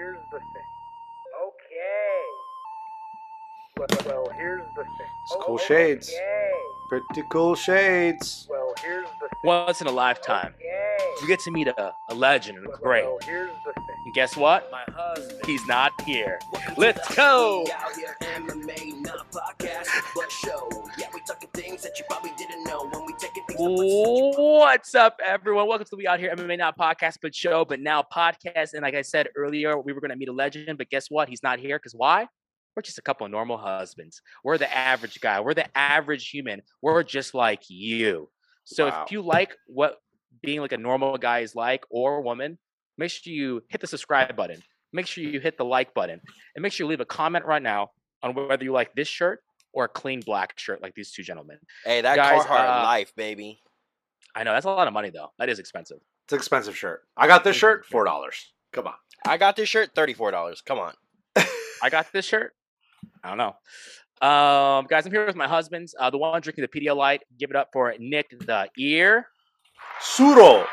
here's the thing. Okay. Well, well here's the thing. It's cool shades. Okay. Pretty cool shades. Well, here's the thing. Once in a lifetime, Okay. you get to meet a, a legend and a Well, great. well, here's the thing. And guess what? My husband. He's not here. Let's go. Out here, MMA, not podcast, but show. Yeah, we talking things that you probably didn't know when we taking things What's up, everyone? Welcome to the We Out Here MMA Not Podcast, but show, but now podcast. And like I said earlier, we were going to meet a legend, but guess what? He's not here because why? We're just a couple of normal husbands. We're the average guy. We're the average human. We're just like you. So Wow. if you like what being like a normal guy is like or a woman, make sure you hit the subscribe button. Make sure you hit the like button. And make sure you leave a comment right now on whether you like this shirt or a clean black shirt like these two gentlemen. Hey, that Guys, Carhartt uh, life, baby. I know that's a lot of money though. That is expensive. It's an expensive shirt. I got this shirt, four dollars. Come on. I got this shirt, thirty-four dollars. Come on. I got this shirt. I don't know. Um, guys, I'm here with my husbands. Uh, the one drinking the Pedialyte. Give it up for Nick the Ear. Suro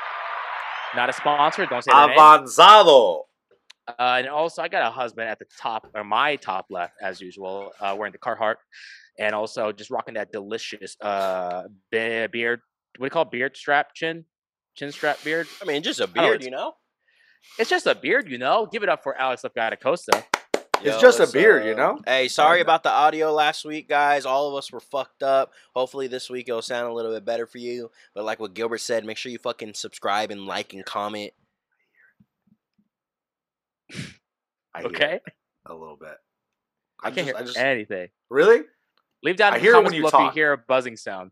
Not a sponsor. Don't say their name. avanzado. Uh, and also, I got a husband at the top, or my top left, as usual, uh, wearing the Carhartt, and also just rocking that delicious uh be- beard. What do you call it? beard strap chin, chin strap beard? I mean, just a beard, it's- you know. It's just a beard, you know. Give it up for Alex Lefgata Costa. It's just a what's beard, you know? Hey, sorry about the audio last week, guys. All of us were fucked up. Hopefully, this week it'll sound a little bit better for you. But like what Gilbert said, make sure you fucking subscribe and like and comment. I Okay, it a little bit. I can't just, hear I just anything. really Leave down I in the hear it when comments you below if you hear a buzzing sound.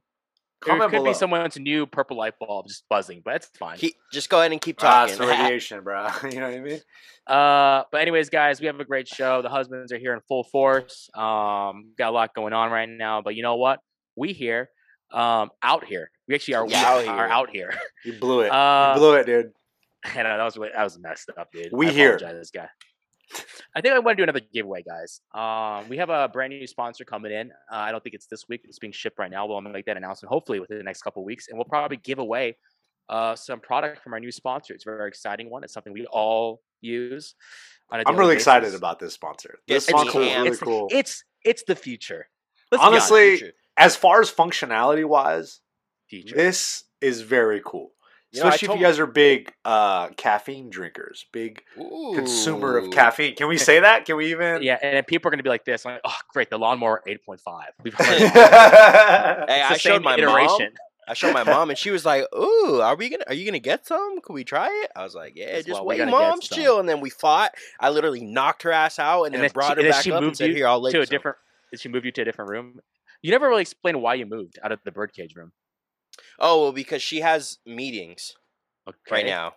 comment it could below. be someone's new purple light bulb just buzzing, but it's fine. Keep, just go ahead and keep Ah, it's talking. the radiation, bro. you know what I mean? Uh, but anyways, guys, we have a great show. The husbands are here in full force. Um, got a lot going on right now, but you know what? We here, um, out here. We actually are, Yeah, out are here. out here. You blew it. Uh, you blew it, dude. I know that was really- that was messed up, dude. We I here. apologize, guy. I think I want to do another giveaway, guys. Um, we have a brand new sponsor coming in. Uh, I don't think it's this week. It's being shipped right now. We'll make that announcement hopefully within the next couple of weeks, and we'll probably give away uh, some product from our new sponsor. It's a very exciting one. It's something we all use. On a I'm daily really excited about this sponsor. This me sponsor is really it's, cool. It's it's the future. Let's be honest, Honestly, Future. as far as functionality wise, future. this is very cool. You know, Especially if you guys are big uh, caffeine drinkers, big consumer of caffeine. Can we say that? Can we even? yeah, and then people are going to be like this. Like, oh, great, the lawnmower 8.5. We've heard Hey. I showed same my mom. I showed my mom, and she was like, "Ooh, are we gonna? Are you gonna get some? Can we try it?" I was like, "Yeah, Yes, just well, wait, gotta mom's chill." And then we fought. I literally knocked her ass out, and, And then then brought she- her and back she up and moved said, you "Here, I'll let to you a some." different. Did she move you to a different room? You never really explained why you moved out of the birdcage room. Oh well, because she has meetings Okay. right now,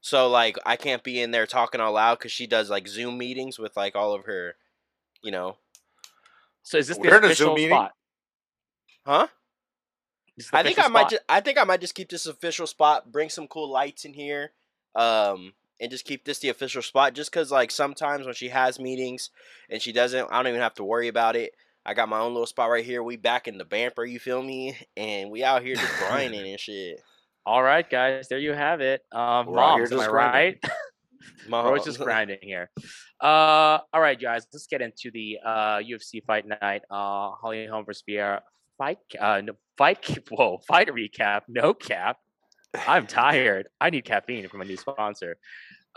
so like I can't be in there talking out loud because she does like Zoom meetings with like all of her, you know, So is this the We're in a official Zoom meeting? spot? huh? This I think I official might. spot? Just, I think I might just keep this official spot. Bring some cool lights in here, um, and just keep this the official spot. Just because, like, sometimes when she has meetings and she doesn't, I don't even have to worry about it. I got my own little spot right here. We back in the bamper, you feel me? And we out here just grinding and shit. All right, guys, there you have it. Um, We're out here moms, am I right? Mom. We're just grinding here. Uh, all right, guys, let's get into the uh, UFC fight night. Uh, Holly Holm versus Vieira fight. Uh, no, fight. Whoa, fight recap. No cap. I'm tired. I need caffeine from a new sponsor.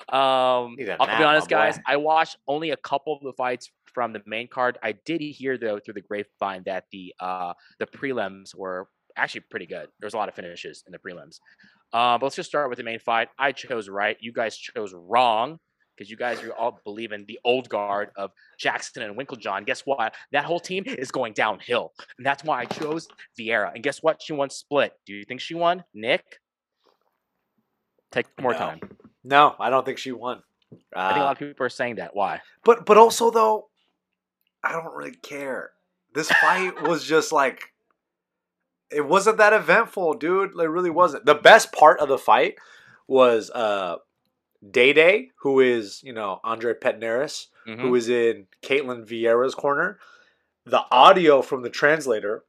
Um, I'll be honest, guys. I watched only a couple of the fights from the main card. I did hear though through the grapevine that the uh, the prelims were actually pretty good. There was a lot of finishes in the prelims. Uh, but let's just start with the main fight. I chose right. You guys chose wrong because you guys are all believe in the old guard of Jackson and Winkeljohn. Guess what? That whole team is going downhill, and that's why I chose Vieira. And guess what? She won split. Do you think she won, Nick? Take more No. time. No, I don't think she won. I think a Uh, lot of people are saying that. Why? but but also though, I don't really care. This fight was just like it wasn't that eventful, dude. It really wasn't. The best part of the fight was uh Day Day, who is, you know, Andre Pederneiras, Mhm. who is in Ketlen Vieira's corner. The audio from the translator,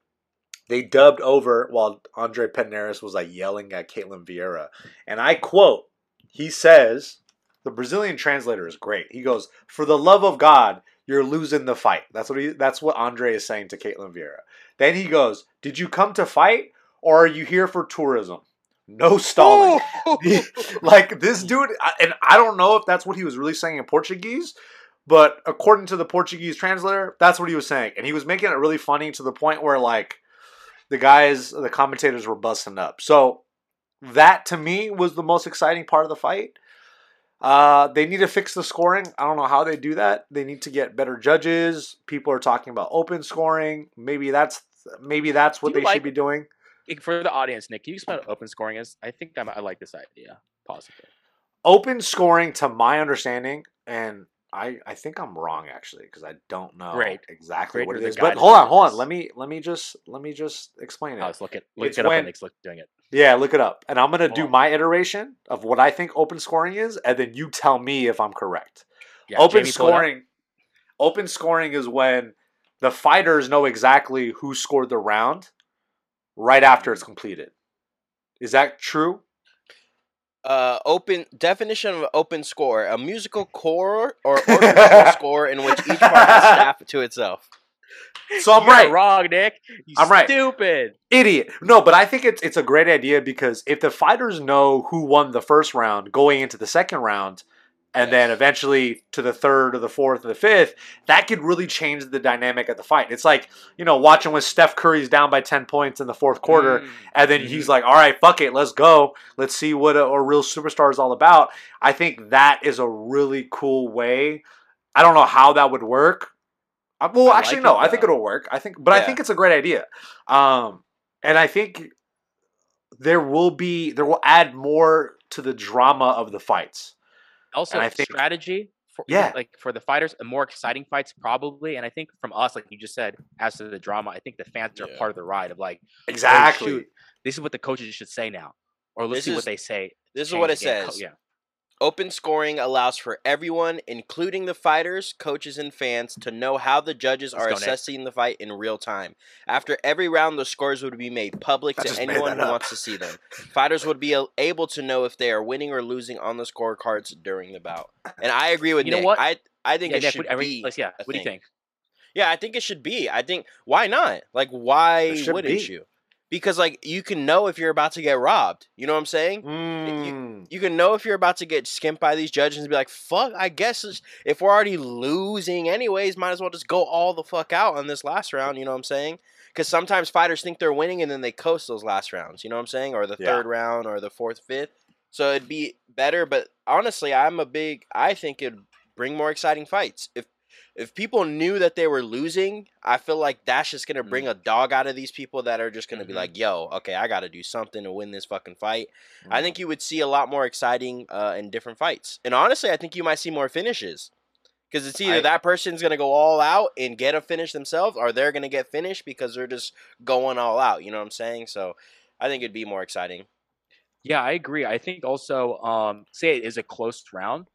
they dubbed over while Andre Pederneiras was like yelling at Ketlen Vieira. And I quote, he says, the Brazilian translator is great. He goes, "For the love of God, you're losing the fight." That's what he. That's what Andre is saying to Ketlen Vieira. Then he goes, "Did you come to fight, or are you here for tourism? No stalling." Oh! like this dude, and I don't know if that's what he was really saying in Portuguese, but according to the Portuguese translator, that's what he was saying, and he was making it really funny to the point where like the guys, the commentators were busting up. So that to me was the most exciting part of the fight. Uh, they need to fix the scoring. I don't know how they do that. They need to get better judges. People are talking about open scoring. Maybe that's maybe that's what they like- should be doing. For the audience, Nick, can you explain what open scoring is? I think I, might- I like this idea. Possibly. Open scoring, to my understanding, and I I think I'm wrong actually because I don't know Great. exactly Great what it the. But hold on, hold on. Let me let me just let me just explain oh, it. Oh, let's look it. Look It's it up. when- and look, doing it. Yeah, look it up. And I'm going to do on. my iteration of what I think open scoring is, and then you tell me if I'm correct. Yeah, open Jamie, it scoring open scoring is when the fighters know exactly who scored the round right after it's mm. completed. Is that true? Uh, open definition of open score: a musical core or orchestral score in which each part has staff to itself. So I'm You're right. wrong, Nick. You I'm right. Stupid. Idiot. No, but I think it's it's a great idea because if the fighters know who won the first round going into the second round, and then eventually to the third or the fourth or the fifth, that could really change the dynamic of the fight. It's like, you know, watching when Steph Curry's down by 10 points in the fourth quarter, Mm. and then he's like, all right, fuck it, let's go. Let's see what a, a real superstar is all about. I think that is a really cool way. I don't know how that would work. Uh, Well, I actually, like no, it, I think it'll work. I think, but I think it's a great idea. Um, and I think there will be, there will add more to the drama of the fights. Also, And I think- strategy. For, Yeah. like for the fighters, and more exciting fights probably. And I think from us, like you just said, as to the drama, I think the fans are part of the ride of like, oh, Exactly. shoot, this is what the coaches should say now, or let's This see is- what they say. This is what it the game. Says. Yeah. Open scoring allows for everyone, including the fighters, coaches, and fans, to know how the judges Let's are assessing the fight in real time. After every round, the scores would be made public I to anyone who up. wants to see them. Fighters would be able to know if they are winning or losing on the scorecards during the bout. And I agree with You know Nick. what? I I think Yeah, it Nick, should what, be. yeah. What do you think? Yeah, I think it should be. I think why not? Like why wouldn't be. you? Because like you can know if you're about to get robbed. You know what I'm saying? Mm. You can know if you're about to get skimped by these judges and be like, "Fuck, I guess if we're already losing anyways, might as well just go all the fuck out on this last round." You know what I'm saying? Because sometimes fighters think they're winning and then they coast those last rounds. You know what I'm saying? Or the Yeah. third round or the fourth, fifth. So it'd be better. But honestly, I'm a big. I think it'd bring more exciting fights if. If people knew that they were losing, I feel like that's just gonna bring a dog out of these people that are just gonna be Mhm. like, "Yo, okay, I got to do something to win this fucking fight." Mm. I think you would see a lot more exciting uh, and different fights. And honestly, I think you might see more finishes. Because it's either I- that person's going to go all out and get a finish themselves, or they're going to get finished because they're just going all out. You know what I'm saying? So I think it'd be more exciting. Yeah, I agree. I think also, um, say it is a close round,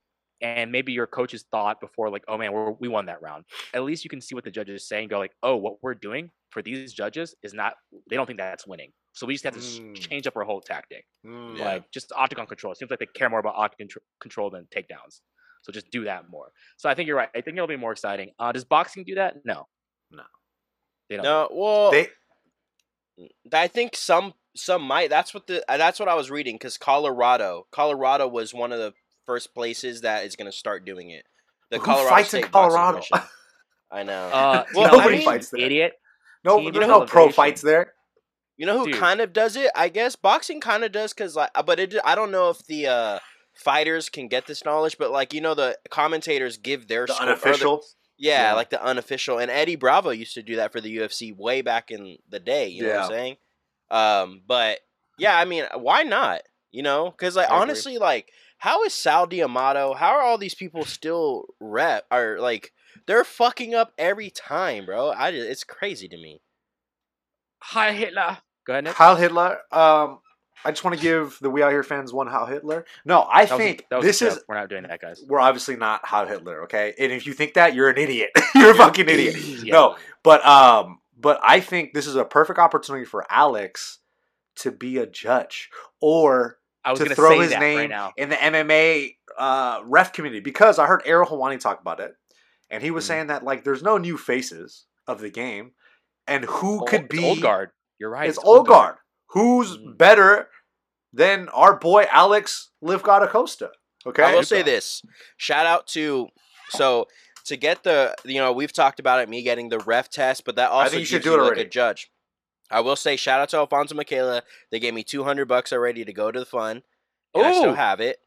and maybe your coaches thought before, like, oh man, we're, we won that round. At least you can see what the judges say and go, like, oh, what we're doing for these judges is not. They don't think that's winning. So we just have to Mm. change up our whole tactic, Mm. Yeah. like just octagon control. It seems like they care more about octagon tr- control than takedowns. So just do that more. So I think you're right. I think it'll be more exciting. Uh, does boxing do that? No. No. They don't. No, well, They I think some some might. That's what the uh, that's what I was reading because Colorado, Colorado was one of the first places that is going to start doing it. The Who Colorado fights in State Boxing Colorado? I know. Uh, Well, Team I mean- Elevation, there. idiot. no, Team there's no pro fights there. You know who Dude. kind of does it? I guess boxing kind of does because like, uh, but it, I don't know if the uh, fighters can get this knowledge. But like you know, the commentators give their The score- or the- unofficial. yeah, Yeah. like the unofficial. And Eddie Bravo used to do that for the UFC way back in the day. You know what I'm Yeah. saying? Um, but yeah, I mean, why not? You know, because like I agree. honestly, like how is Sal D'Amato? How are all these people still rep? Are like they're fucking up every time, bro? I just, it's crazy to me. Hi Hitler. Go ahead, Nick. Heil Hitler. Um, I just want to give the We Out Here fans one Heil Hitler. No, I That think was a this is. We're not doing that, guys. We're obviously not Heil Hitler, okay? And if you think that, you're an idiot. you're a fucking idiot. Yeah. No, but um, but I think this is a perfect opportunity for Alex to be a judge or I was to gonna throw say his that name right now. in the MMA uh, ref community because I heard Ariel Helwani talk about it, and he was Mhm. saying that like there's no new faces of the game, and who Old- could be old guard? You're right. It's old guard. Who's Mhm. better than our boy Alex Livgod Costa? Okay, I will say this. Shout out to so to get the you know we've talked about it me getting the ref test, but that also think you should do it like already. a judge. I will say shout out to Alfonso Michaela. They gave me two hundred bucks already to go to the fun. And I still have it.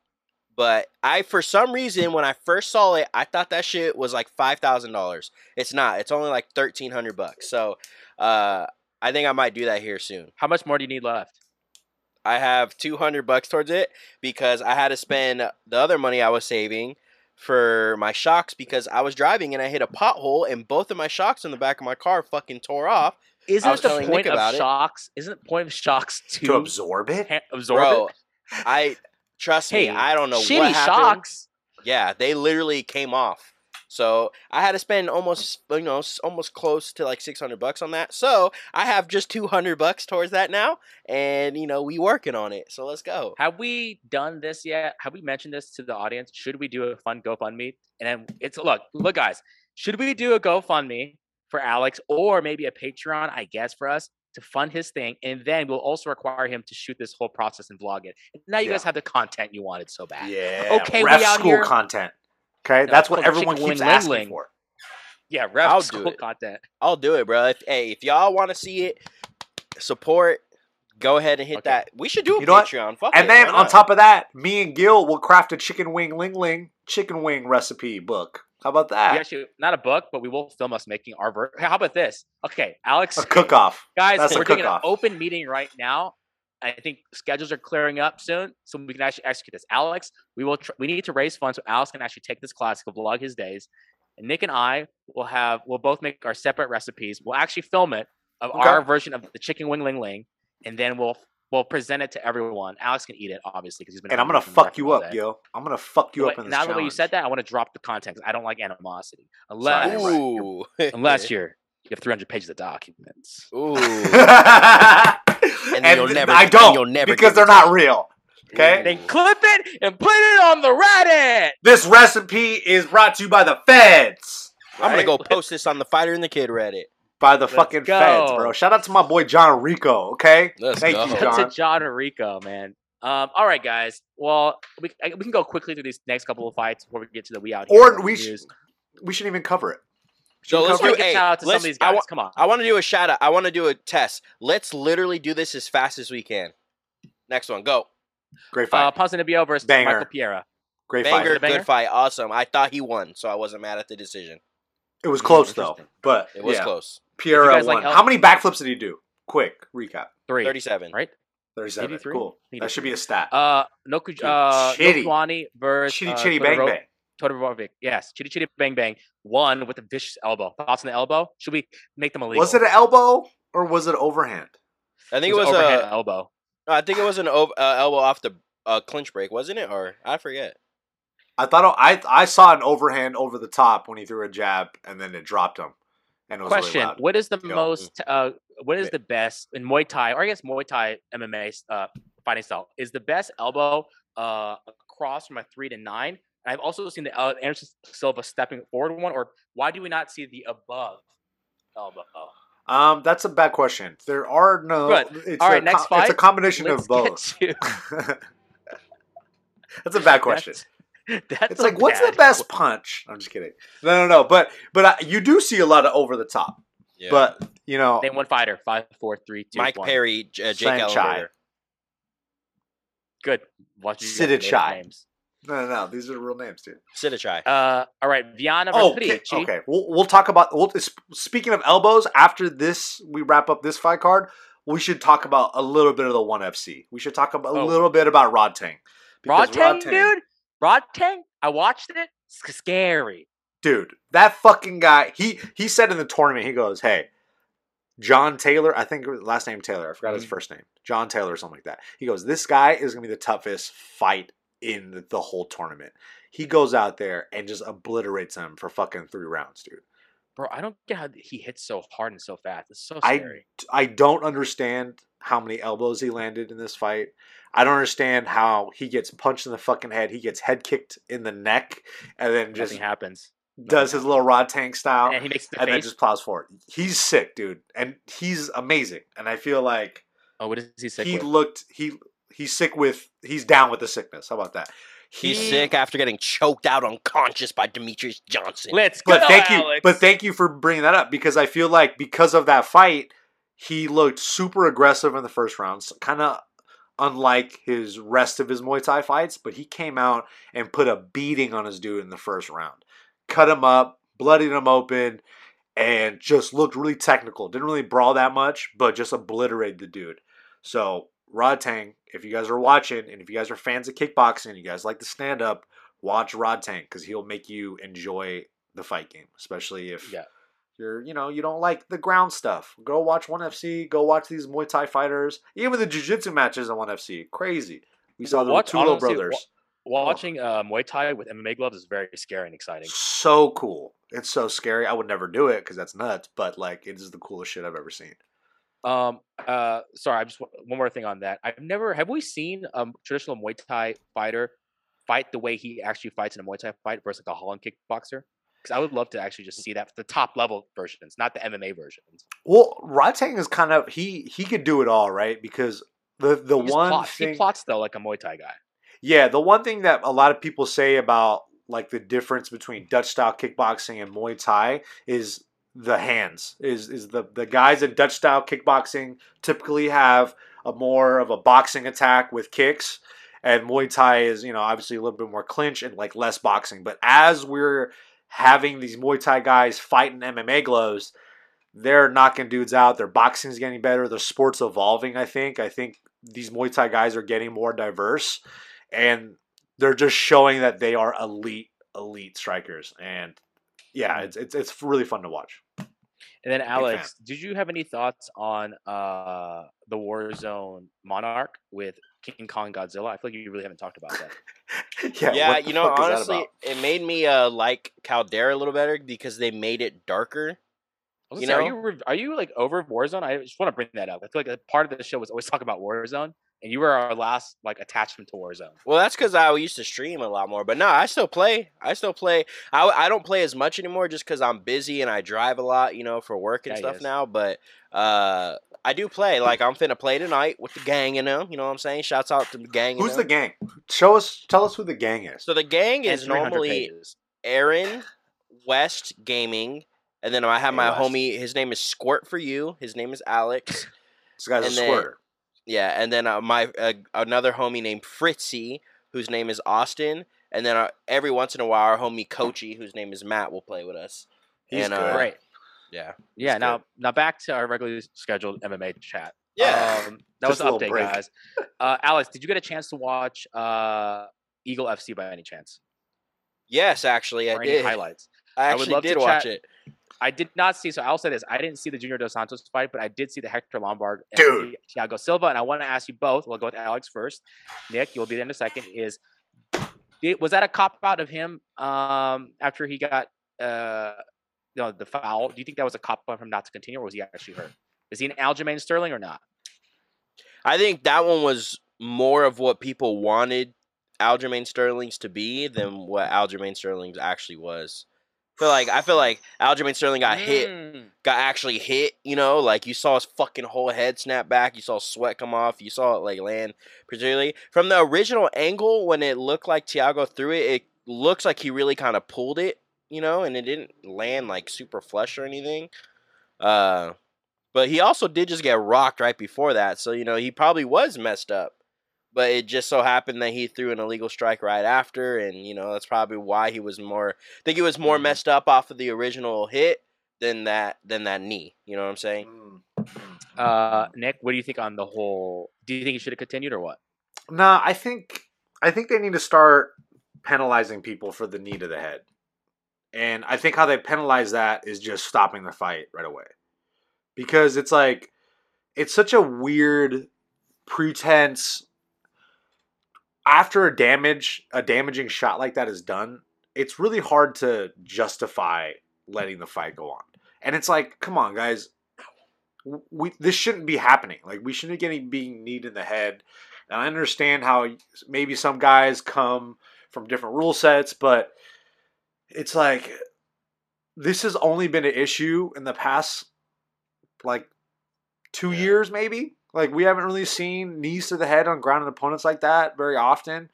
But I for some reason when I first saw it, I thought that shit was like five thousand dollars. It's not. It's only like thirteen hundred bucks. So uh I think I might do that here soon. How much more do you need left? I have 200 bucks towards it because I had to spend the other money I was saving for my shocks because I was driving and I hit a pothole and both of my shocks in the back of my car fucking tore off. Isn't it the point Nick about of shocks? Isn't the point of shocks to, to absorb it. ha- absorb Bro, it? I trust me, I don't know Shitty what happened. shocks. Yeah, they literally came off. So I had to spend almost, you know, almost close to like six hundred bucks on that. So I have just two hundred bucks towards that now, and you know we working on it. So let's go. Have we done this yet? Have we mentioned this to the audience? Should we do a fun GoFundMe? And then it's look, look, guys. Should we do a GoFundMe for Alex or maybe a Patreon? I guess for us to fund his thing, and then we'll also require him to shoot this whole process and vlog it. And now you Yeah. guys have the content you wanted so bad. Yeah. Okay, we ref out school here- content. Okay, No, that's what everyone chicken keeps wing asking ling. for. Yeah, ref I'll do school it. content. I'll do it, bro. If, hey, if y'all want to see it, support. Go ahead and hit Okay. that. We should do a You know? Patreon. Fuck it. And it, then on top of that, me and Gil will craft a chicken wing ling ling chicken wing recipe book. How about that? We actually not a book, but we will film us making our ver- How about this? Okay, Alex, a cook off. guys, That's we're doing an open meeting right now. I think schedules are clearing up soon, so we can actually execute this. Alex, we will. Tr- we need to raise funds so Alex can actually take this class, he'll vlog his days, and Nick and I will have. We'll both make our separate recipes. We'll actually film it of Okay. our version of the chicken wing ling ling, and then we'll we'll present it to everyone. Alex can eat it, obviously, because he's been. And I'm gonna fuck you up, day. Gil. I'm gonna fuck you Wait, up in this now the way you said that, I want to drop the context. I don't like animosity, unless Sorry. Ooh. unless you're you have 300 pages of documents. Ooh. and then you'll never- I don't you'll never because they're not real. Okay. Then clip it and put it on the Reddit. This recipe is brought to you by the feds. I'm gonna go post this on the Fighter and the Kid Reddit. By the Let's fucking go. feds, bro. Shout out to my boy John Rico. Okay. Let's Thank go. you, That's John. a John Rico, man. Um, all right, guys. Well, we, I- we can go quickly through these next couple of fights before we get to the we out here. Or we reviews. should. We shouldn't even cover it. So let's Before do we get hey, shout out to some of let's- these I guys. wa- Come on. I want to do a shout out. I want to do a test. Let's literally do this as fast as we can. Next one, go. Great fight. Uh, Ponzinibbio versus Banger. Michael Pereira. Great Banger, fight. Banger? good fight, awesome. I thought he won, so I wasn't mad at the decision. It was close though, but It was yeah. close. Pereira guys won. like How many backflips did he do? Quick recap. Three. Thirty-seven. Right? Thirty-seven. 83? Cool. He That should be a stat. Uh, Noku, uh, Chitty. Njokuani versus chitty uh, chitty bang Todoro- bang. Todorovic. Yes, Chitty Chitty Bang Bang one with a vicious elbow. Thoughts on the elbow? Should we make them illegal? Was it an elbow or was it overhand? I think it was, overhand a. elbow. no, I think it was an ov- uh, elbow off the uh, clinch break, wasn't it? Or I forget. I thought I I saw an overhand over the top when he threw a jab and then it dropped him. And it was Question: really. What is the Yo. most? Uh, what is the best in Muay Thai, or I guess Muay Thai MMA uh, fighting style? Is the best elbow uh, across from a three to nine? And I've also seen the uh, Anderson Silva stepping forward one. Or why do we not see the above elbow? Um, that's a bad question. There are no. Good. All a right, next co- It's a combination Let's of both. that's a bad question. That's, that's it's like, what's the bad best punch? I'm just kidding. No, no, no. But but uh, you do see a lot of over the top. Yeah. But you know, Name one fighter. Five, four, three, two, Mike one. Perry, J- uh, Jake Frank Chai. Good. Watch you guys Sid made up Chai. names. no, no, no. These are real names, dude. Sidichai. Uh, all right. Viana Oh, okay. Okay. We'll, we'll talk about. We'll, speaking of elbows, after this, we wrap up this fight card. We should talk about a little bit of the one FC. We should talk about a Oh. little bit about Rodtang. Rod Because Tang, dude. Rod Tang. I watched it. It's scary. dude, that fucking guy. He he said in the tournament, he goes, "Hey, John Taylor. I think last name Taylor. I forgot his Mhm. first name. John Taylor or something like that. He goes, this guy is gonna be the toughest fight in the, whole tournament. He goes out there and just obliterates him for fucking three rounds, dude. Bro, I don't get how he hits so hard and so fast. It's so I scary. I don't understand how many elbows he landed in this fight. I don't understand how he gets punched in the fucking head. He gets head kicked in the neck, and then just Nothing happens. does his little Rodtang style, And he makes the and then just plows forward. He's sick, dude, and he's amazing. And I feel like oh, what is he sick he with? looked he he's sick with he's down with the sickness. How about that? He's sick after getting choked out unconscious by Demetrious Johnson. Let's go, But thank you, but thank you for bringing that up because I feel like because of that fight, he looked super aggressive in the first round, so kind of unlike his rest of his Muay Thai fights. But he came out and put a beating on his dude in the first round, cut him up, bloodied him open, and just looked really technical. Didn't really brawl that much, but just obliterated the dude. So Rodtang, if you guys are watching and if you guys are fans of kickboxing, you guys like to stand up, watch Rodtang because he'll make you enjoy the fight game, especially if Yeah. You're, you know, you don't like the ground stuff. Go watch One FC. Go watch these Muay Thai fighters. Even the Jiu-Jitsu matches on One FC, crazy. We saw the Watch- Ruotolo brothers. Watching uh, Muay Thai with MMA gloves is very scary and exciting. So cool. It's so scary. I would never do it because that's nuts. But like, it is the coolest shit I've ever seen. Um. Uh. Sorry. I just one more thing on that. I've never. Have we seen a traditional Muay Thai fighter fight the way he actually fights in a Muay Thai fight versus like a Holland kickboxer? Because I would love to actually just see that the top level versions, not the MMA versions. Well, Rodtang is kind of he he could do it all, right? Because the the He one plots, thing, he plots though like a Muay Thai guy. yeah, the one thing that a lot of people say about like the difference between Dutch style kickboxing and Muay Thai is the hands. Is is the the guys in Dutch style kickboxing typically have a more of a boxing attack with kicks, and Muay Thai is you know obviously a little bit more clinch and like less boxing. But as we're having these Muay Thai guys fighting MMA gloves, they're knocking dudes out. Their boxing's getting better. The sport's evolving. I think. I think these Muay Thai guys are getting more diverse, and they're just showing that they are elite, elite strikers. And yeah, it's it's it's really fun to watch. And then. Alex, did you have any thoughts on uh the Warzone Monarch with King Kong Godzilla? I feel like you really haven't talked about that. yeah, Yeah, you know, fuck is that honestly, it made me uh like Caldera a little better because they made it darker. You say, know? are you re- are you like over Warzone? I just want to bring that up. I feel like a part of the show was always talking about Warzone, and you were our last like attachment to Warzone. Well, that's because I used to stream a lot more, but no, I still play. I still play. I, I don't play as much anymore just because I'm busy and I drive a lot, you know, for work and Yeah, stuff now. But uh, I do play. Like I'm finna play tonight with the gang in them. You know what I'm saying? Shouts out to the gang. in Who's the gang? Show us, tell us who the gang is. So the gang is normally pages. Aaron West Gaming, and then I have my West. homie. His name is Squirt for you. His name is Alex. This guy's a and then- squirter. Yeah, and then uh, my uh, another homie named Fritzy, whose name is Austin, and then uh, every once in a while our homie Coachy, whose name is Matt, will play with us. He's and, good. uh, Great. Yeah, Yeah. Now good. now back to our regularly scheduled MMA chat. yeah. Um, that was Just a the update, break. guys. Uh, Alex, did you get a chance to watch uh, Eagle FC by any chance? yes, actually, I or any did. highlights? I I would actually love to did watch chat- it. I did not see. So I'll say this: I didn't see the Junior Dos Santos fight, but I did see the Hector Lombard and Dude. Thi- Thiago Silva. And I want to ask you both. We'll go with Alex first. Nick, you'll be there in a second. Is was that a cop out of him um, after he got uh, you know the foul? Do you think that was a cop out from not to continue, or was he actually hurt? Is he an Aljamain Sterling or not? I think that one was more of what people wanted Aljamain Sterling's to be than what Aljamain Sterling's actually was. Feel like I feel like Aljamain Sterling got hit Mm. got actually hit, you know, like you saw his fucking whole head snap back, you saw sweat come off, you saw it like land particularly from the original angle when it looked like Thiago threw it, it looks like he really kind of pulled it, you know, and it didn't land like super flush or anything. Uh but he also did just get rocked right before that, so you know, he probably was messed up. But it just so happened that he threw an illegal strike right after, and you know that's probably why he was more. I think he was more Mhm. messed up off of the original hit than that than that knee. You know what I'm saying? Mm, mm. Uh, Nick, what do you think on the whole? Do you think he should have continued or what? Nah, I think I think they need to start penalizing people for the knee to the head. And I think how they penalize that is just stopping the fight right away. Because it's like it's such a weird pretense after a damage a damaging shot like that is done, it's really hard to justify letting the fight go on. And it's like, come on, guys. we this shouldn't be happening. Like we shouldn't be getting being kneed in the head. And I understand how maybe some guys come from different rule sets, but it's like this has only been an issue in the past like two Yeah. years, maybe. Like we haven't really seen knees to the head on grounded opponents like that very often.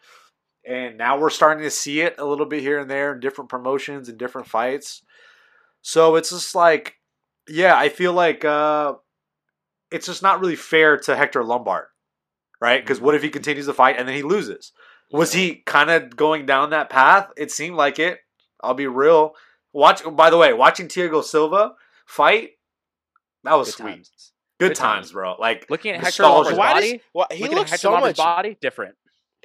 And now we're starting to see it a little bit here and there in different promotions and different fights. So it's just like, yeah, I feel like uh, it's just not really fair to Hector Lombard, right? Because what if he continues the fight and then he loses? Was he kind of going down that path? It seemed like it. I'll be real. Watch. By the way, watching Thiago Silva fight, that was Good sweet. times. Good, Good times, times. bro. Like Looking at Hector nostalgia. Why body, does well, he looking at looks Hector so Lombardi's much body different.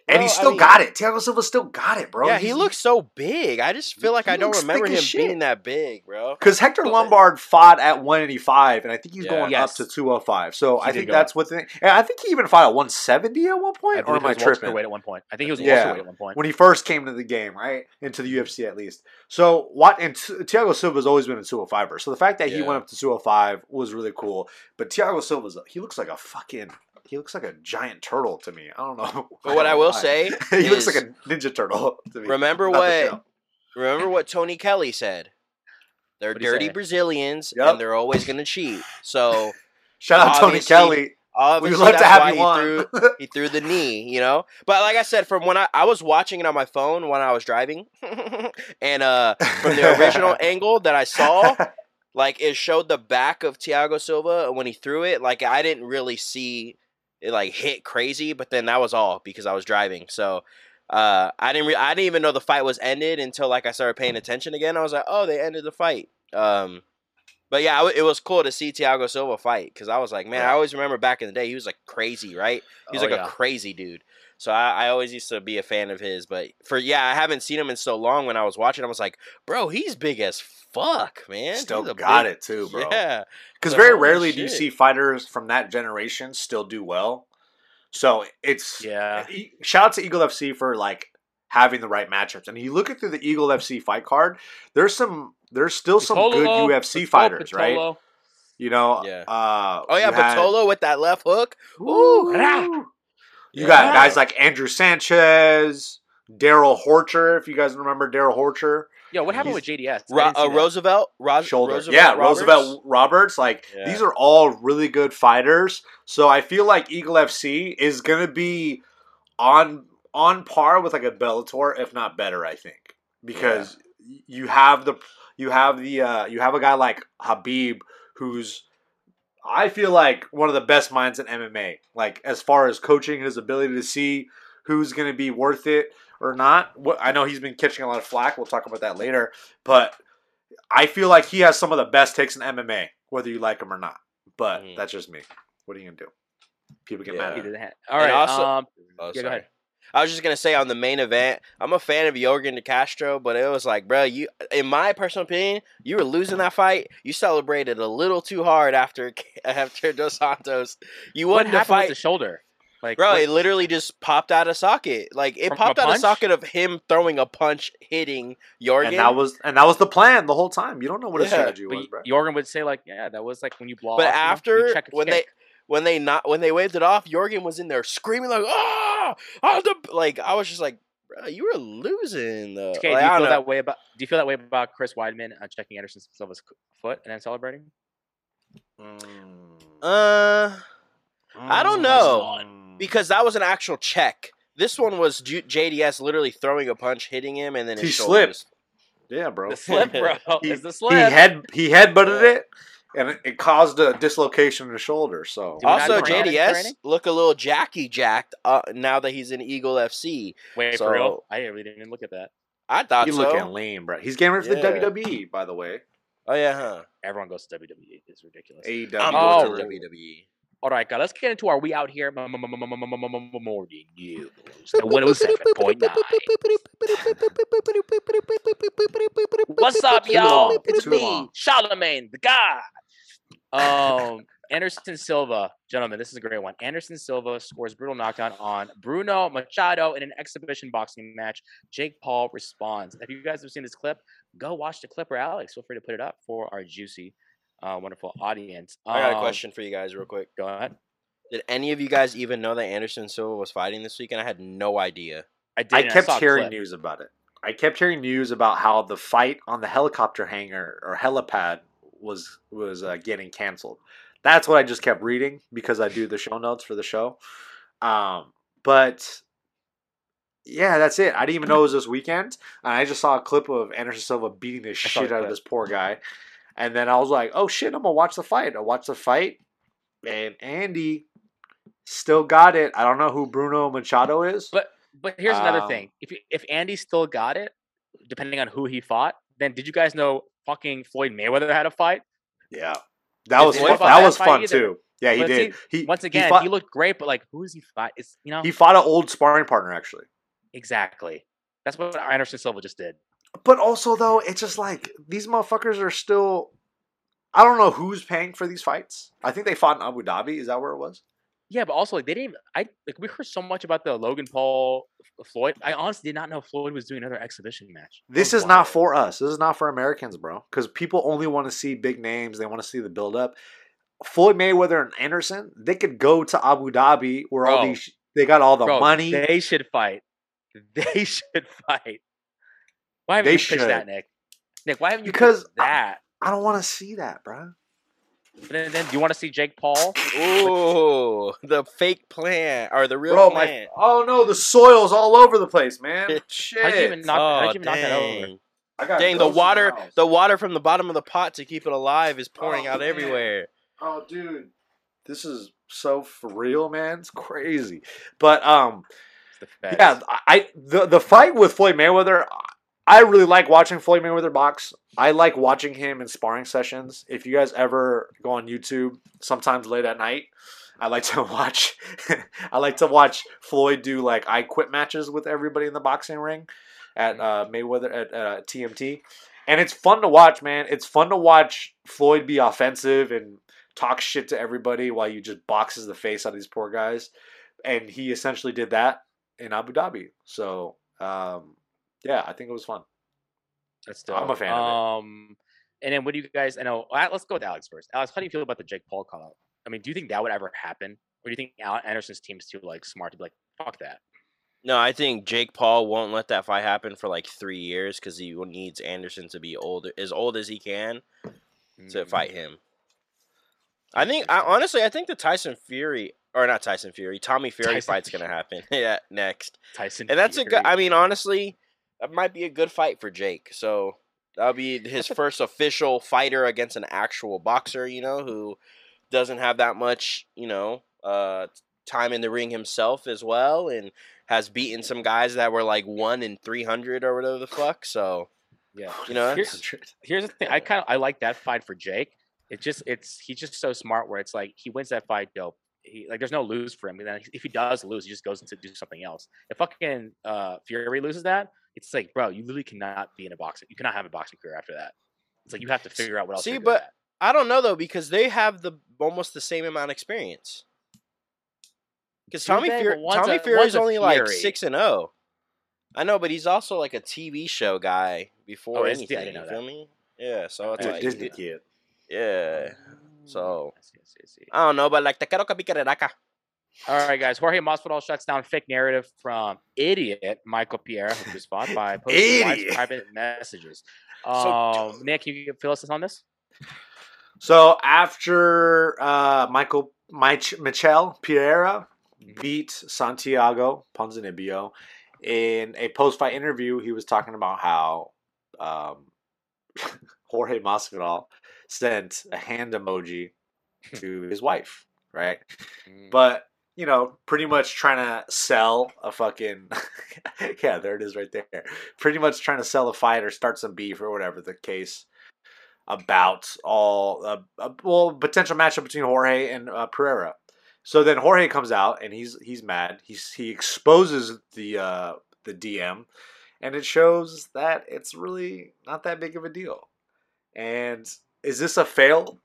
And he Bro, I still mean- got it. Thiago Silva still got it, bro. yeah, he looks so big. I just feel like I don't remember him shit. being that big, bro. Because Hector Well, Lombard fought at 185, and I think he's Yeah. going Yes. up to 205. So He I did think go that's within. And I think he even fought at 170 at one I point, or believe am I he was tripping? welterweight at one point. I think he was Yeah. welterweight at one point. When he first came to the game, right into the UFC at least. So what? And T- Thiago Silva's always been a 205er. So the fact that he went up to 205 was really cool. But Thiago Silva's he looks like a fucking. He looks like a giant turtle to me. I don't know. But what I will why. say, he looks like a ninja turtle to me. remember Not what remember what Tony Kelly said. They're What'd dirty? Brazilians, Yep. and they're always gonna cheat. So Shout out Tony Kelly. We'd love to have you he on. threw he threw the knee, you know. But like I said, from when I, I was watching it on my phone when I was driving, and uh, from the original angle that I saw, like it showed the back of Thiago Silva when he threw it. Like I didn't really see it like hit crazy, but then that was all because I was driving. So uh, I didn't re- I didn't even know the fight was ended until like I started paying attention again. I was like, oh, they ended the fight. Um, but yeah, I w- it was cool to see Thiago Silva fight because I was like, man, I always remember back in the day he was like crazy, right? He was Oh, like yeah. a crazy dude. So I, I always used to be a fan of his. But for yeah, I haven't seen him in so long. When I was watching, I was like, bro, he's big as fuck, man. Still got big- it too, bro. Yeah, Because So, very rarely do you see fighters from that generation still do well. So it's Yeah. Shout out to Eagle FC for like having the right matchups. And you look at through the Eagle FC fight card, there's some there's still some good UFC Pitolo, fighters, right? You know, Yeah. Uh, Oh yeah, you had- Patolo with that left hook. Ooh. You Yeah. got guys like Andrew Sanchez, Darrell Horcher, if you guys remember Darrell Horcher. yeah. what happened He's- with JDS? Ro- uh. Roosevelt, Ros- shoulder. Roosevelt yeah, Roberts? Roosevelt Roberts. Like Yeah. these are all really good fighters. So I feel like Eagle FC is gonna be on on par with like a Bellator, if not better. I think because you have the you have the uh, you have a guy like Khabib who's I feel like one of the best minds in MMA. Like as far as coaching, his ability to see who's going to be worth it or not. What I know he's been catching a lot of flack. We'll talk about that later. But I feel like he has some of the best takes in MMA, whether you like him or not. But Mhm. that's just me. What are you gonna do? People get Yeah. mad. He at me. All And right. also- um, Oh, yeah, go ahead. I was just gonna say on the main event, I'm a fan of Yorgan De Castro, but it was like, bro, you, in my personal opinion, you were losing that fight. You celebrated a little too hard after after Dos Santos. You What won the happened with fight, the shoulder? Like, bro. what- It literally just popped out of socket. Like it From a popped out of punch? socket of him throwing a punch, hitting Yorgan. And that was and that was the plan the whole time. You don't know what his Yeah. strategy but was, bro. Yorgan would say like, yeah, that was like when you blow. but off, you know, you after check a when they kick. When they not when they waved it off, Yorgan was in there screaming like, ah, oh, the like I was just like, bro, you were losing though. Okay, Like, do you feel know. that way about? Do you feel that way about Chris Weidman uh, checking Anderson Silva's foot and then celebrating? Uh, I don't know. Mm. because that was an actual check. This one was J- JDS literally throwing a punch, hitting him, and then He shoulder slipped. yeah, bro. The slip, bro. He, It's the he slip. head he headbutted it, and it, it caused a dislocation in the shoulder. So Do we not Also, do that in JDS look a little Jackie jacked uh, now that he's in Eagle FC. Wait so- for real. I really didn't even look at that. I thought he's so. looking lame, bro. He's getting ready for Yeah. the WWE, by the way. Oh yeah, huh? Everyone goes to WWE. It's ridiculous. AEW. I'm Oh. going to WWE. All right, guys, let's get into our We Out Here morning news. The 107.9. What's up, y'all? It's me, Charlamagne, the God. Um, Anderson Silva, gentlemen, this is a great one. Anderson Silva scores brutal knockdown on Bruno Machado in an exhibition boxing match. Jake Paul responds. If you guys have seen this clip, go watch the clip or Alex. Feel free to put it up for our juicy – uh, wonderful audience. I got a Um, question for you guys, real quick. Go ahead. Did any of you guys even know that Anderson Silva was fighting this weekend? I had no idea. I did. I kept saw a hearing clip. news about it. I kept hearing news about how the fight on the helicopter hangar or helipad was was uh, getting canceled. That's what I just kept reading because I do the show notes for the show. Um, but yeah, that's it. I didn't even know it was this weekend. And I just saw a clip of Anderson Silva beating the shit out of this poor guy. And then I was like, oh shit, I'm gonna watch the fight. I watched the fight, and Andy still got it. I don't know who Bruno Machado is. But but here's another Um, thing: if you- if Andy still got it, depending on who he fought, then did you guys know fucking Floyd Mayweather had a fight? Yeah, that was fun. that was fun either? too. Yeah, he But did. He Once again, he, fought, looked great, but like, who is he fight? It's you know he fought an old sparring partner actually. exactly. That's what Anderson Silva just did. But also though, it's just like these motherfuckers are still. I don't know who's paying for these fights. I think they fought in Abu Dhabi. Is that where it was? Yeah, but also like they didn't. I like we heard so much about the Logan Paul Floyd. I honestly did not know Floyd was doing another exhibition match. This is not for us. This is not for Americans, bro. Because people only want to see big names. They want to see the build up. Floyd Mayweather and Anderson, they could go to Abu Dhabi where all these they got all the Bro, money. They should fight. They should fight. Why haven't They you pitched that. Nick? Nick, why haven't you Because pitched that? I don't want to see that, bro. Then, then do you want to see Jake Paul? Ooh, the fake plant or the real Bro, my plant. oh no, the soil's all over the place, man. Shit. How'd you even knock, oh, how'd you even knock that over? I got Dang, the water, house. the water from the bottom of the pot to keep it alive is pouring Oh, out man. everywhere. Oh, dude, this is so for real, man. It's crazy. But um, It's the feds. yeah, I the the fight with Floyd Mayweather. I really like watching Floyd Mayweather box. I like watching him in sparring sessions. If you guys ever go on YouTube, sometimes late at night, I like to watch. I like to watch Floyd do like I quit matches with everybody in the boxing ring at uh, Mayweather at uh, TMT, and it's fun to watch, man. It's fun to watch Floyd be offensive and talk shit to everybody while you just boxes the face out of these poor guys, and he essentially did that in Abu Dhabi. So um, yeah, I think it was fun. That's I'm a dope. fan of it. Um, and then what do you guys? I know. uh, Let's go with Alex first. Alex, how do you feel about the Jake Paul call out? I mean, do you think that would ever happen, or do you think Al- Anderson's team's too like smart to be like, fuck that? No, I think Jake Paul won't let that fight happen for like three years because he needs Anderson to be older, as old as he can, to Mm, fight him. I think, I, honestly, I think the Tyson Fury or not Tyson Fury, Tommy Fury Tyson fight's gonna happen. yeah, next, Tyson, and that's a good. I mean, honestly, that might be a good fight for Jake. So that'll be his first official fighter against an actual boxer. You know, who doesn't have that much, you know, uh, time in the ring himself as well, and has beaten some guys that were like one in three hundred or whatever the fuck. So yeah. you know, Here- it's- Here's the thing. I kind of I like that fight for Jake. It just it's he's just so smart where it's like he wins that fight, dope. He like there's no lose for him. And then if he does lose, he just goes to do something else. If fucking uh, Fury loses that, it's like, bro, you literally cannot be in a boxing. You cannot have a boxing career after that. It's like you have to figure out what else. See, you're but at. I don't know though because they have the almost the same amount of experience. Because Tommy they? Fury, Tommy a- Fury one's is only like Fury. six and zero. I know, but he's also like a TV show guy before Oh, is? I anything. didn't know you feel that. me? Yeah, so it's oh, Yeah, like Disney kid. yeah. Oh, so I see, I see, I see. I don't know, but like te quiero que picareraca. All right, guys. Jorge Masvidal shuts down fake narrative from idiot Michael Pierre, who was fought by posting private messages. So Um, Nick, you fill us in on this? So after uh, Michael Mich- Michel Pereira beat Santiago Ponzinibbio in a post-fight interview, he was talking about how um, Jorge Masvidal sent a hand emoji to his wife, right? Mm. But you know, pretty much trying to sell a fucking yeah, there it is right there. Pretty much trying to sell a fight or start some beef or whatever the case about all uh, uh, well potential matchup between Jorge and uh, Pereira. So then Jorge comes out and he's he's mad. He's he exposes the uh, the DM, and it shows that it's really not that big of a deal. And is this a fail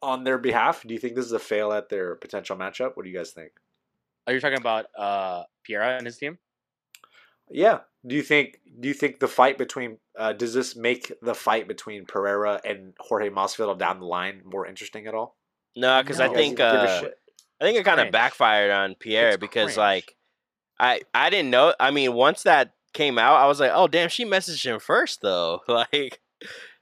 on their behalf? Do you think this is a fail at their potential matchup? What do you guys think? Are you talking about uh Pierre and his team? Yeah. Do you think? Do you think the fight between? Uh, does this make the fight between Pereira and Jorge Masvidal down the line more interesting at all? No, because I think uh. I think it kind of backfired on Pierre It's because cringe. like I I didn't know. I mean, once that came out, I was like, oh damn, she messaged him first though. Like,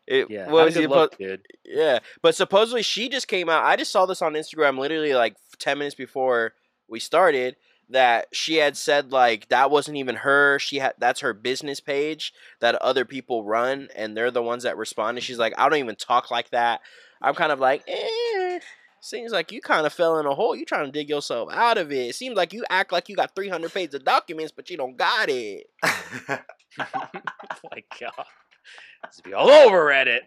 it Yeah, what was he look, supposed- dude. Yeah, but supposedly she just came out. I just saw this on Instagram literally like ten minutes before we started. That she had said like that wasn't even her. She had that's her business page that other people run, and they're the ones that respond. And she's like, I don't even talk like that. I'm kind of like, eh. Seems like you kind of fell in a hole. You trying to dig yourself out of it. It seems like you act like you got 300 pages of documents, but you don't got it. oh my god, this be all over Reddit.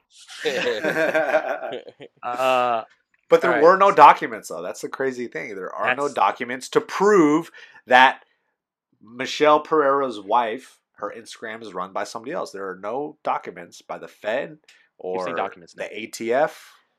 Uh, But there Alright. were no documents, though. That's the crazy thing. There are no documents to prove that Michelle Pereira's wife, her Instagram is run by somebody else. There are no documents by the Fed or documents the. ATF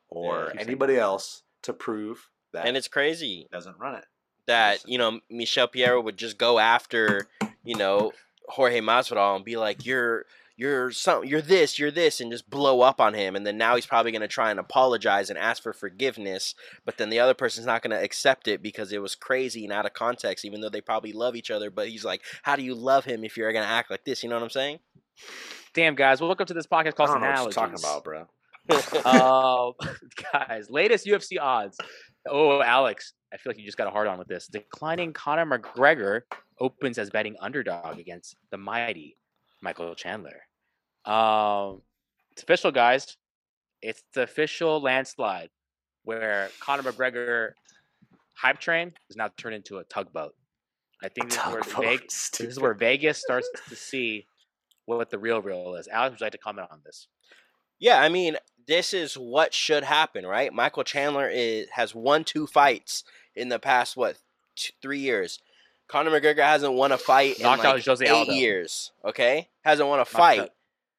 or Yeah, anybody else to prove that and it's crazy. doesn't run it. that you know Michelle Piero would just go after you know Jorge Masvidal and be like you're you're some you're this you're this and just blow up on him and then now he's probably going to try and apologize and ask for forgiveness but then the other person's not going to accept it because it was crazy and out of context even though they probably love each other but he's like how do you love him if you're going to act like this you know what I'm saying damn guys, welcome to this podcast I called don't know what you're Analogies. talking about, bro. uh, guys, latest UFC odds. Oh, Alex, I feel like you just got a hard on with this. Declining Conor McGregor opens as betting underdog against the mighty Michael Chandler. Um, it's official, guys. It's the official landslide where Conor McGregor hype train is now turned into a tugboat. I think this is where, Vegas, this is where Vegas starts to see what the real real is. Alex, would you like to comment on this? Yeah, I mean, this is what should happen, right? Michael Chandler is has won two fights in the past what two, three years. Conor McGregor hasn't won a fight Knocked in out like Jose eight Aldo. years. Okay, hasn't won a Knocked fight. out-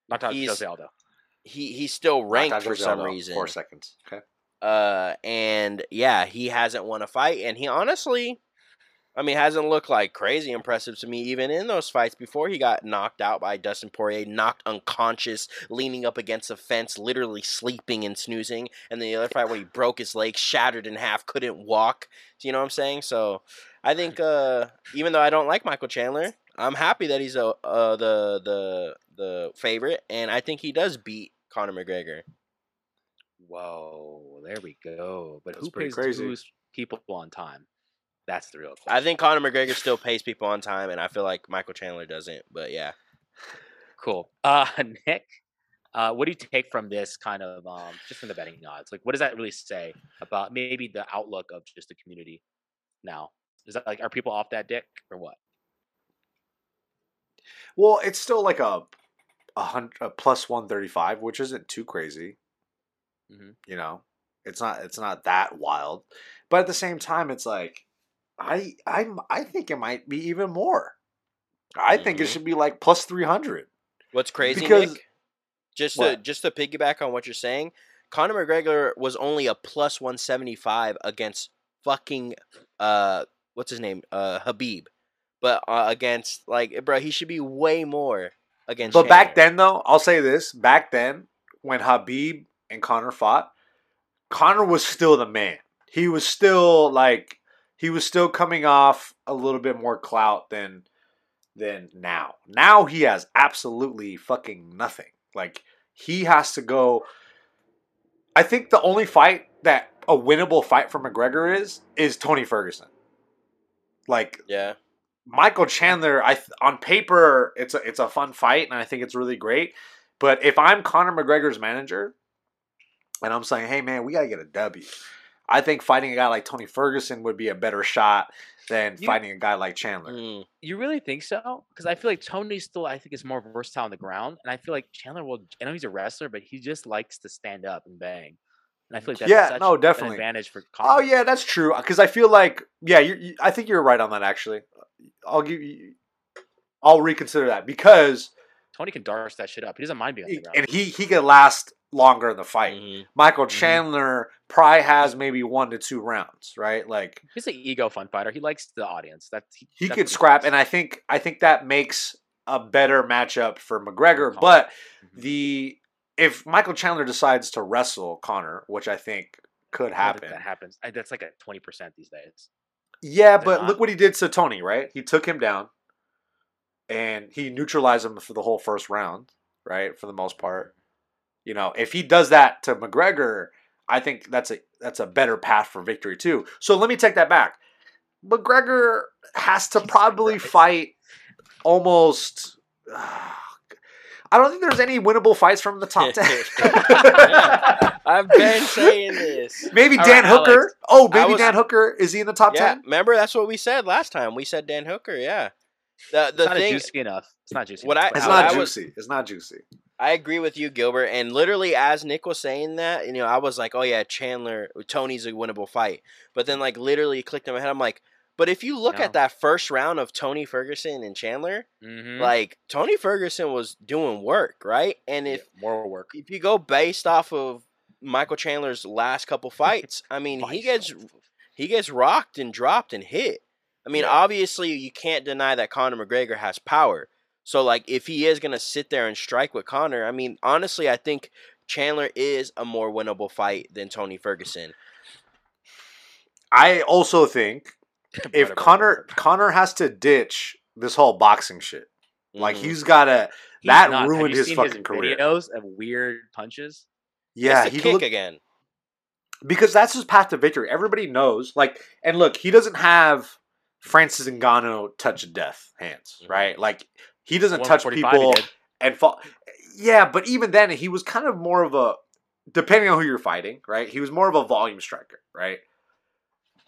Knocked out He's- Jose Aldo. He he's still Knocked ranked for some Aldo, reason. Four seconds. Okay. Uh, and yeah, he hasn't won a fight, and he honestly, I mean, hasn't looked like crazy impressive to me even in those fights before he got knocked out by Dustin Poirier, knocked unconscious, leaning up against a fence, literally sleeping and snoozing, and then the other fight where he broke his leg, shattered in half, couldn't walk. You know what I'm saying? So I think, uh, even though I don't like Michael Chandler, I'm happy that he's a uh, the the the favorite, and I think he does beat Conor McGregor. Whoa, there we go. But That's who pretty pays crazy. who's people on time? That's the real question. I think Conor McGregor still pays people on time, and I feel like Michael Chandler doesn't. But yeah, cool. Uh, Nick, uh, what do you take from this kind of um, just from the betting odds? Like, what does that really say about maybe the outlook of just the community now? Is that like are people off that dick or what? Well, it's still like a a hundred a plus one thirty five, which isn't too crazy. Mhm. You know, it's not it's not that wild, but at the same time, it's like I I I think it might be even more. I think it Mhm. should be like plus three hundred. what's crazy, Because- Nick? Just to just to piggyback on what you're saying, Conor McGregor was only a plus one seventy five against fucking uh what's his name uh Habib, but uh, against like bro, he should be way more against. But back then, though, I'll say this: back then, when Habib and Conor fought, Conor was still the man. He was still like he was still coming off a little bit more clout than than now. Now he has absolutely fucking nothing. Like he has to go. I think the only fight that a winnable fight for McGregor is is Tony Ferguson. Like yeah, Michael Chandler, I on paper it's a it's a fun fight and I think it's really great. But if I'm Conor McGregor's manager and I'm saying, "Hey man, we got to get a W. I think fighting a guy like Tony Ferguson would be a better shot than You- fighting a guy like Chandler. Mm. You really think so? Because I feel like Tony still, I think, is more versatile on the ground, and I feel like Chandler will. I know he's a wrestler, but he just likes to stand up and bang. And I feel like that's Yeah, such no, an definitely. advantage for. Conor. Oh yeah, that's true. Because I feel like yeah, you, I think you're right on that. Actually, I'll give you. I'll reconsider that because Tony can darce that shit up. He doesn't mind being on the ground. and he he could last longer in the fight. Mhm. Michael Mm-hmm. Chandler probably has maybe one to two rounds, right? Like He's an ego fun fighter. He likes the audience. That's he, he could scrap, and I think I think that makes a better matchup for McGregor. Conor. But Mhm. the if Michael Chandler decides to wrestle Conor, which I think could happen, That happens. That's like a twenty percent these days. Yeah. But not. look what he did to Tony, right? He took him down, and he neutralized him for the whole first round, right? For the most part, you know, if he does that to McGregor, I think that's a that's a better path for victory too. So let me take that back. McGregor has to probably fight almost. I don't think there's any winnable fights from the top ten. I've been saying this. maybe All Dan right, Hooker. Alex. Oh, maybe was- Dan Hooker is he in the top yeah, ten? remember that's what we said last time. We said Dan Hooker. Yeah. The It's the not thing juicy enough. It's not juicy. What. I- It's I- not I was- juicy. It's not juicy. I agree with you, Gilbert. And literally, as Nick was saying that, you know, I was like, "Oh yeah, Chandler, Tony's a winnable fight." But then, like, literally clicked in my head. I'm like, "But if you look No. at that first round of Tony Ferguson and Chandler, Mhm. like Tony Ferguson was doing work, right? And if Yeah, more work. if you go based off of Michael Chandler's last couple fights, I mean, he gets he gets rocked and dropped and hit. I mean, Yeah. obviously, you can't deny that Conor McGregor has power. So, like, if he is gonna sit there and strike with Conor, I mean, honestly, I think Chandler is a more winnable fight than Tony Ferguson. I also think if Conor. Conor has to ditch this whole boxing shit, like Mhm. he's gotta He's that. Have ruined his fucking career. Videos of weird punches. yeah, he kick look, again. because that's his path to victory. Everybody knows. Like, and look, he doesn't have Francis Ngannou touch death hands, Mhm. right? Like, he doesn't touch people and fall. Yeah, but even then, he was kind of more of a, depending on who you're fighting, right? He was more of a volume striker, right?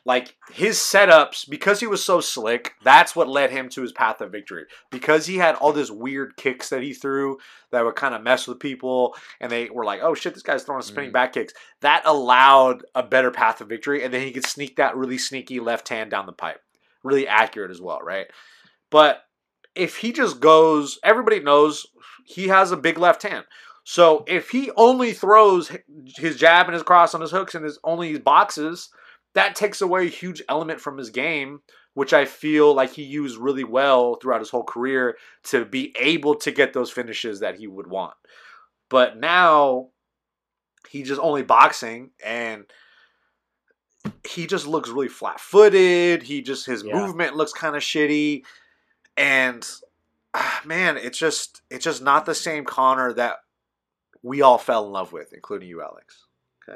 Like his setups, because he was so slick, that's what led him to his path of victory. Because he had all these weird kicks that he threw that would kind of mess with people, and they were like, "Oh shit, this guy's throwing spinning Mm. back kicks." That allowed a better path of victory, and then he could sneak that really sneaky left hand down the pipe, really accurate as well, right? But if he just goes, everybody knows he has a big left hand. So if he only throws his jab and his cross on his hooks and his only boxes, that takes away a huge element from his game, which I feel like he used really well throughout his whole career to be able to get those finishes that he would want. But now he just only boxing and he just looks really flat footed. He just his Yeah. movement looks kind of shitty. And ah, man, it's just it's just not the same Conor that we all fell in love with, including you, Alex.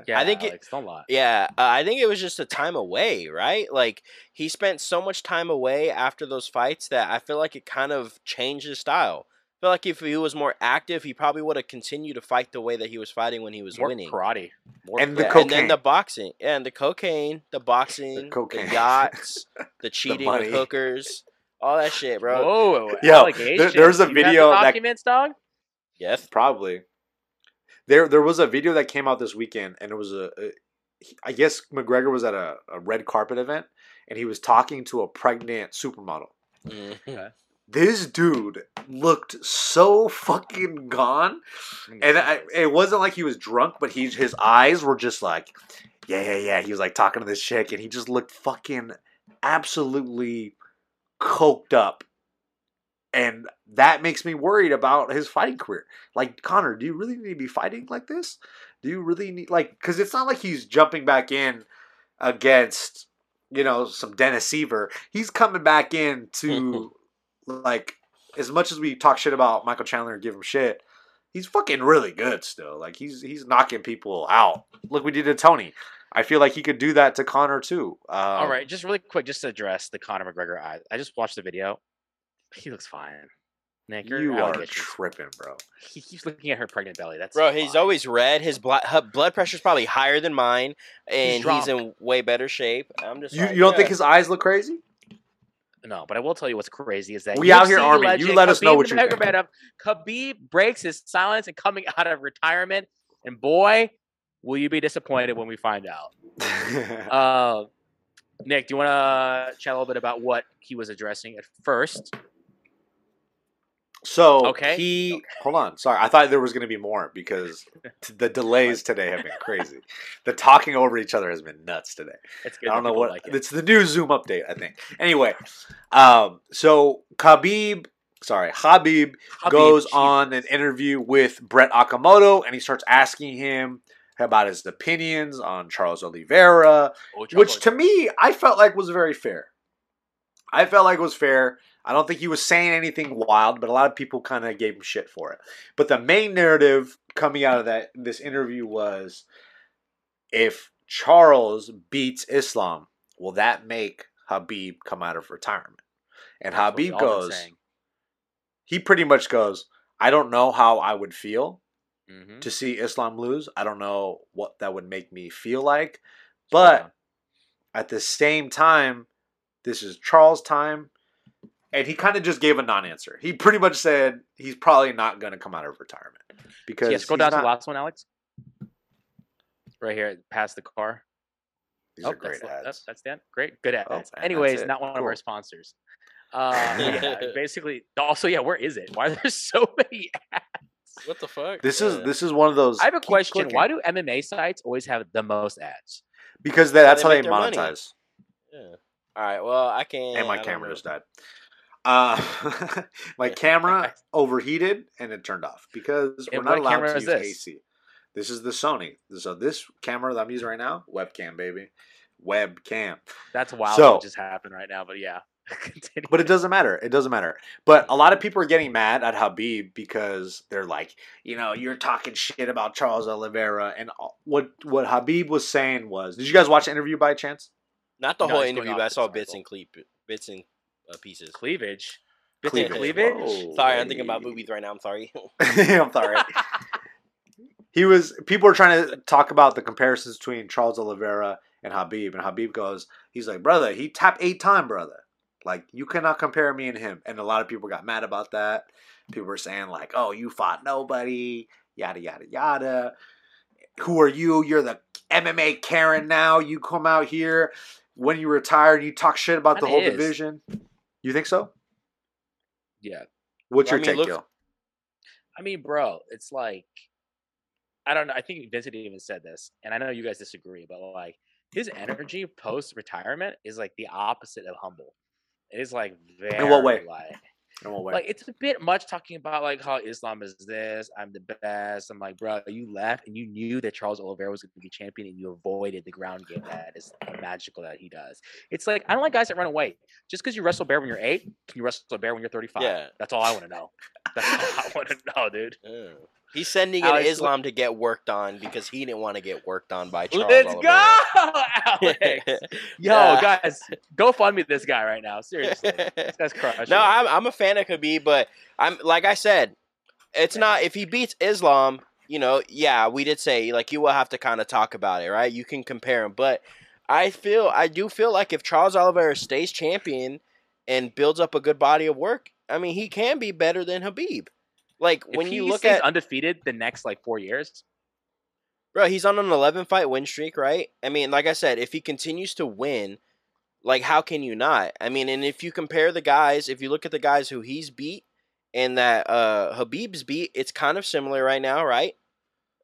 Yeah, I think it- Alex, don't lie. Yeah, uh, I think it was just a time away, right? Like he spent so much time away after those fights that I feel like it kind of changed his style. I feel like if he was more active, he probably would have continued to fight the way that he was fighting when he was More winning. karate. More And the Yeah, karate. and then the boxing, yeah, and the cocaine, the boxing, the, cocaine. yachts, the cheating money. with hookers, all that shit, bro. Whoa, Yo, there- allegations. there's a You have the video that- documents, dog. Yes. Probably. There, there was a video that came out this weekend, and it was a, a he- I guess McGregor was at a, a red carpet event, and he was talking to a pregnant supermodel. Mhm. This dude looked so fucking gone, and I, it wasn't like he was drunk, but he his eyes were just like, yeah, yeah, yeah. He was like talking to this chick, and he just looked fucking absolutely coked up, and that makes me worried about his fighting career. Like Conor, do you really need to be fighting like this? Do you really need like because it's not like he's jumping back in against you know some Dennis Siver. He's coming back in to like as much as we talk shit about Michael Chandler and give him shit. He's fucking really good still. Like he's he's knocking people out. Look, we did to Tony. I feel like he could do that to Conor too. Um, All right, just really quick, just to address the Conor McGregor eyes. I just watched the video. He looks fine. Nick, your you are allegations. tripping, bro. He keeps looking at her pregnant belly. That's Bro, he's fine. always red. His blood blood pressure's probably higher than mine, and he's, drunk. in way better shape. I'm just You, like, you don't yeah. think his eyes look crazy? No, but I will tell you what's crazy is that We out here, UFC Army. You legend let us know Khabib what you think. Nurmagomedov- Khabib breaks his silence and coming out of retirement, and boy, will you be disappointed when we find out. Uh, Nick, do you want to chat a little bit about what he was addressing at first? So Okay. he hold on. Sorry, I thought there was going to be more because t- the delays today have been crazy. the talking over each other has been nuts today. It's good. I don't know what like it. it's the new Zoom update. I think. Anyway, um, so Khabib sorry, Habib, Habib, goes Jesus. on an interview with Brett Okamoto, and he starts asking him about his opinions on Charles Oliveira, Oh, which to me I felt like was very fair. I felt like it was fair. I don't think he was saying anything wild, but a lot of people kind of gave him shit for it. But the main narrative coming out of that this interview was if Charles beats Islam, will that make Habib come out of retirement? And That's Habib goes, he pretty much goes, I don't know how I would feel Mhm. to see Islam lose. I don't know what that would make me feel like. But at the same time, this is Charles' time. And he kind of just gave a non answer. He pretty much said he's probably not going to come out of retirement. Because yeah, scroll he's down to the last one, Alex. Right here, past the car. These oh, are great that's, ads. That's, that's Dan. Great, good ads. Oh, and Anyways, not one of our sponsors. Uh, yeah, basically. Also, yeah, where is it? Why are there so many ads? What the fuck? This is this is one of those. I have a question. clicking. Why do MMA sites always have the most ads? Because they, that's they how they make their money. monetize. Yeah. All right. Well, I can't. And my camera just died. Uh, my camera overheated and it turned off because we're And not allowed to use this? AC. This is the Sony. So this camera that I'm using right now, webcam, baby, webcam. That's wild. So- what just happened right now, but yeah. Continue. But it doesn't matter. It doesn't matter. But a lot of people are getting mad at Habib because they're like, you know, you're talking shit about Charles Oliveira. And what what Habib was saying was, did you guys watch the interview by chance? Not the No, whole interview, but I saw bits and clip, bits and uh, pieces. cleavage. Cleavage. of cleavage. Whoa. Sorry, I'm thinking about Hey. movies right now. I'm sorry. I'm sorry. he was people were trying to talk about the comparisons between Charles Oliveira and Habib, and Habib goes, he's like, brother, he tapped eight time, brother. Like you cannot compare me and him. And a lot of people got mad about that. People were saying like, oh, you fought nobody, yada yada yada. Who are you? You're the MMA Karen now. You come out here when you retire and you talk shit about the whole is. division. You think so? Yeah. What's Well, your I mean, take, look- Gil? I mean, bro, it's like I don't know. I think Vincent even said this, and I know you guys disagree, but like his energy post retirement is like the opposite of humble. It is like very what way? like In what way? Like it's a bit much talking about like how Islam is this, I'm the best. I'm like, bro, you left and you knew that Charles Oliveira was going to be champion, and you avoided the ground game that is magical that he does. It's like I don't like guys that run away. Just because you wrestle bear when you're eight, can you wrestle a bear when you're 35? Yeah. that's all I want to know. That's all I want to know, dude. He's sending in Alex, Islam to get worked on because he didn't want to get worked on by Charles Let's Oliveira. go, Alex. Yo, Yeah. guys, go fund me this guy right now. Seriously, this guy's crushing. no. I'm I'm a fan of Khabib, but I'm like I said, it's not if he beats Islam, you know, yeah, we did say like you will have to kind of talk about it, right? You can compare him, but I feel I do feel like if Charles Oliveira stays champion and builds up a good body of work, I mean, he can be better than Habib. Like If when you look at undefeated the next like four years, Bro, he's on an 11 fight win streak, right? I mean, like I said, if he continues to win, like how can you not? I mean, and if you compare the guys, if you look at the guys who he's beat and that uh Habib's beat, it's kind of similar right now, right?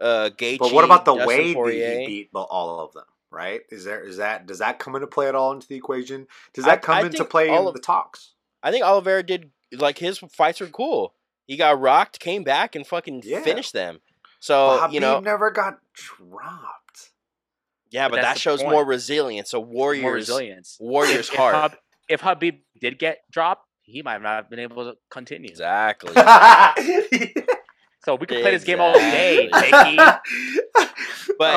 Uh Gaethje, But what about the Dustin way that Poirier. he beat all of them? Right? Is there is that does that come into play at all into the equation? Does I- that come I into play all in of- the talks? I think Oliveira did like his fights are cool. He got rocked, came back and fucking Yeah. finished them. So, Habib you know, never got dropped. yeah, But but, that shows point. more resilience. So Warriors more resilience. Warriors if, heart. If, Hab- if Habib did get dropped, he might not have been able to continue. Exactly. So we could play this game all day, But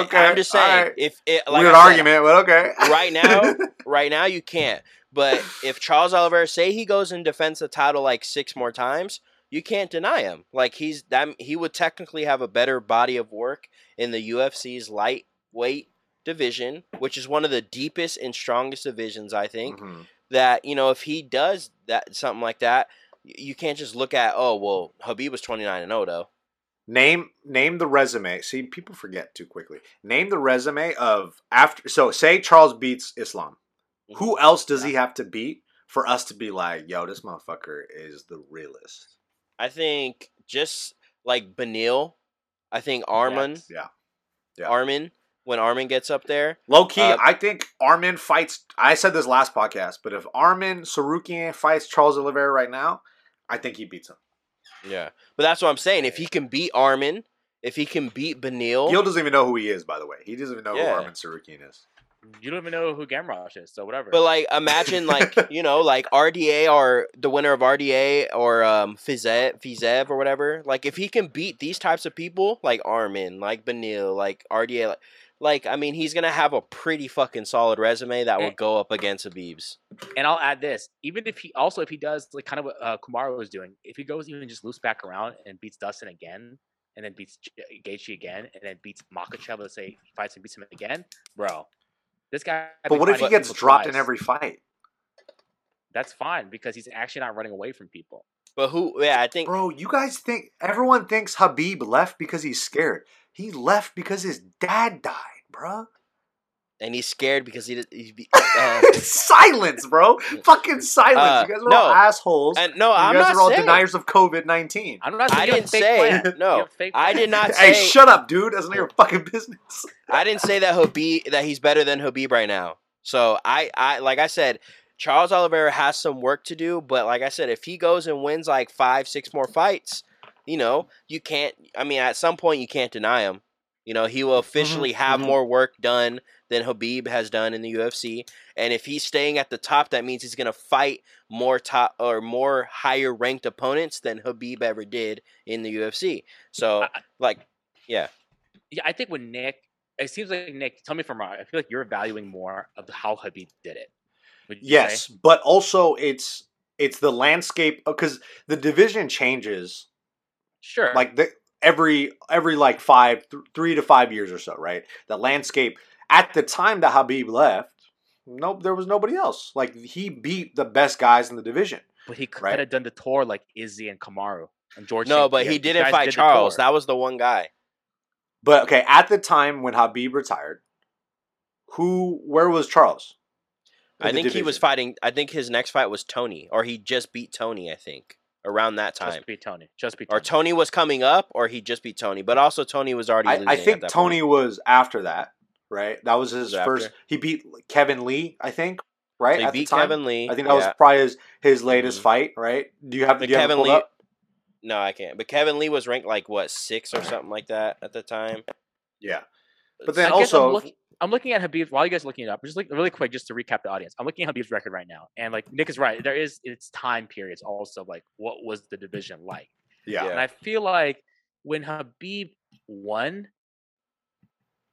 Okay, I'm just saying, alright. if it, like Weird said, argument, but okay. right now, right now you can't. But if Charles Oliver, say he goes and defends the title like six more times, you can't deny him. Like he's that he would technically have a better body of work in the UFC's lightweight division, which is one of the deepest and strongest divisions I think. Mhm. That you know if he does that something like that, you can't just look at oh well Habib was 29 and 0 though. Name name the resume. See, people forget too quickly. Name the resume of after. So, say Charles beats Islam. Who else does he have to beat for us to be like, yo, this motherfucker is the realest? I think just like Beneil, I think Arman, Yeah. Yeah. Arman, when Arman gets up there, Low key, Uh, I think Arman fights. I said this last podcast, but if Arman Tsarukyan fights Charles Oliveira right now, I think he beats him. Yeah, but that's what I'm saying. If he can beat Arman, if he can beat Beneil, Gil doesn't even know who he is, by the way. He doesn't even know Yeah. who Arman Tsarukyan is. You don't even know who Gamrosh is, so whatever. But like, imagine like you know, like RDA or the winner of RDA or um Fiziev, Fiziev or whatever. Like, if he can beat these types of people, like Arman, like Beneil, like RDA, like, like I mean, he's gonna have a pretty fucking solid resume that Eh. would go up against Habib's. and I'll add this: even if he also if he does like kind of what uh, Kamaru was doing, if he goes even just loose back around and beats Dustin again, and then beats Gaethje again, and then beats Makhachev, let's say he fights and beats him again, bro. This guy. But what if he gets people dropped in every fight? That's fine because he's actually not running away from people. But who? Yeah, I think. Bro, you guys think everyone thinks Habib left because he's scared. He left because his dad died, bro. And he's scared because he. did- he be- uh, silence, bro. Fucking silence. Uh, you guys are no. all assholes. and no, you I'm guys not are all saying. deniers of COVID nineteen. I'm not. I saying you have didn't fake say- plan. no, You have a fake I did not Hey, say. shut up, dude. That's none of your fucking business. I didn't say that Habib that he's better than Habib right now. So I, I like I said, Charles Oliveira has some work to do. But like I said, if he goes and wins like five, six more fights, you know, you can't. I mean, at some point you can't deny him. You know, he will officially have mhm. more work done than Habib has done in the UFC. And if he's staying at the top, that means he's gonna fight more top or more higher ranked opponents than Habib ever did in the UFC. So I- like, yeah. Yeah, I think when Nick, it seems like Nick. Tell me if I'm wrong. I feel like you're valuing more of how Habib did it. Would you say? Yes, but also it's it's the landscape uh, because the division changes sure. like the every every like five th- three to five years or so, right? The landscape at the time that Habib left, nope, there was nobody else. Like he beat the best guys in the division. but he could right. have done the tour like Izzy and Kamaru and George. No, St. but he didn't fight did Charles. That was the one guy. But okay, at the time when Habib retired, who where was Charles? I the think he was fighting. I think his next fight was Tony, or he just beat Tony. I think around that time, Just beat Tony. Just beat or Tony. Tony was coming up, or he just beat Tony. But also Tony was already. I, losing I at think that Tony point. was after that, right? That was his Was first. after? He beat Kevin Lee, I think, right? So he at beat the time. Kevin Lee. I think that was probably his, his latest Mhm. fight, right? Do you have, But do you have Kevin Lee- up? No, I can't. But Kevin Lee was ranked like what six or something like that at the time. Yeah. But then I also. I'm, looking, I'm looking at Habib while you guys are looking it up. Just like really quick, just to recap the audience. I'm looking at Habib's record right now, and like Nick is right. There is it's time periods also. Like what was the division like? yeah. And I feel like when Habib won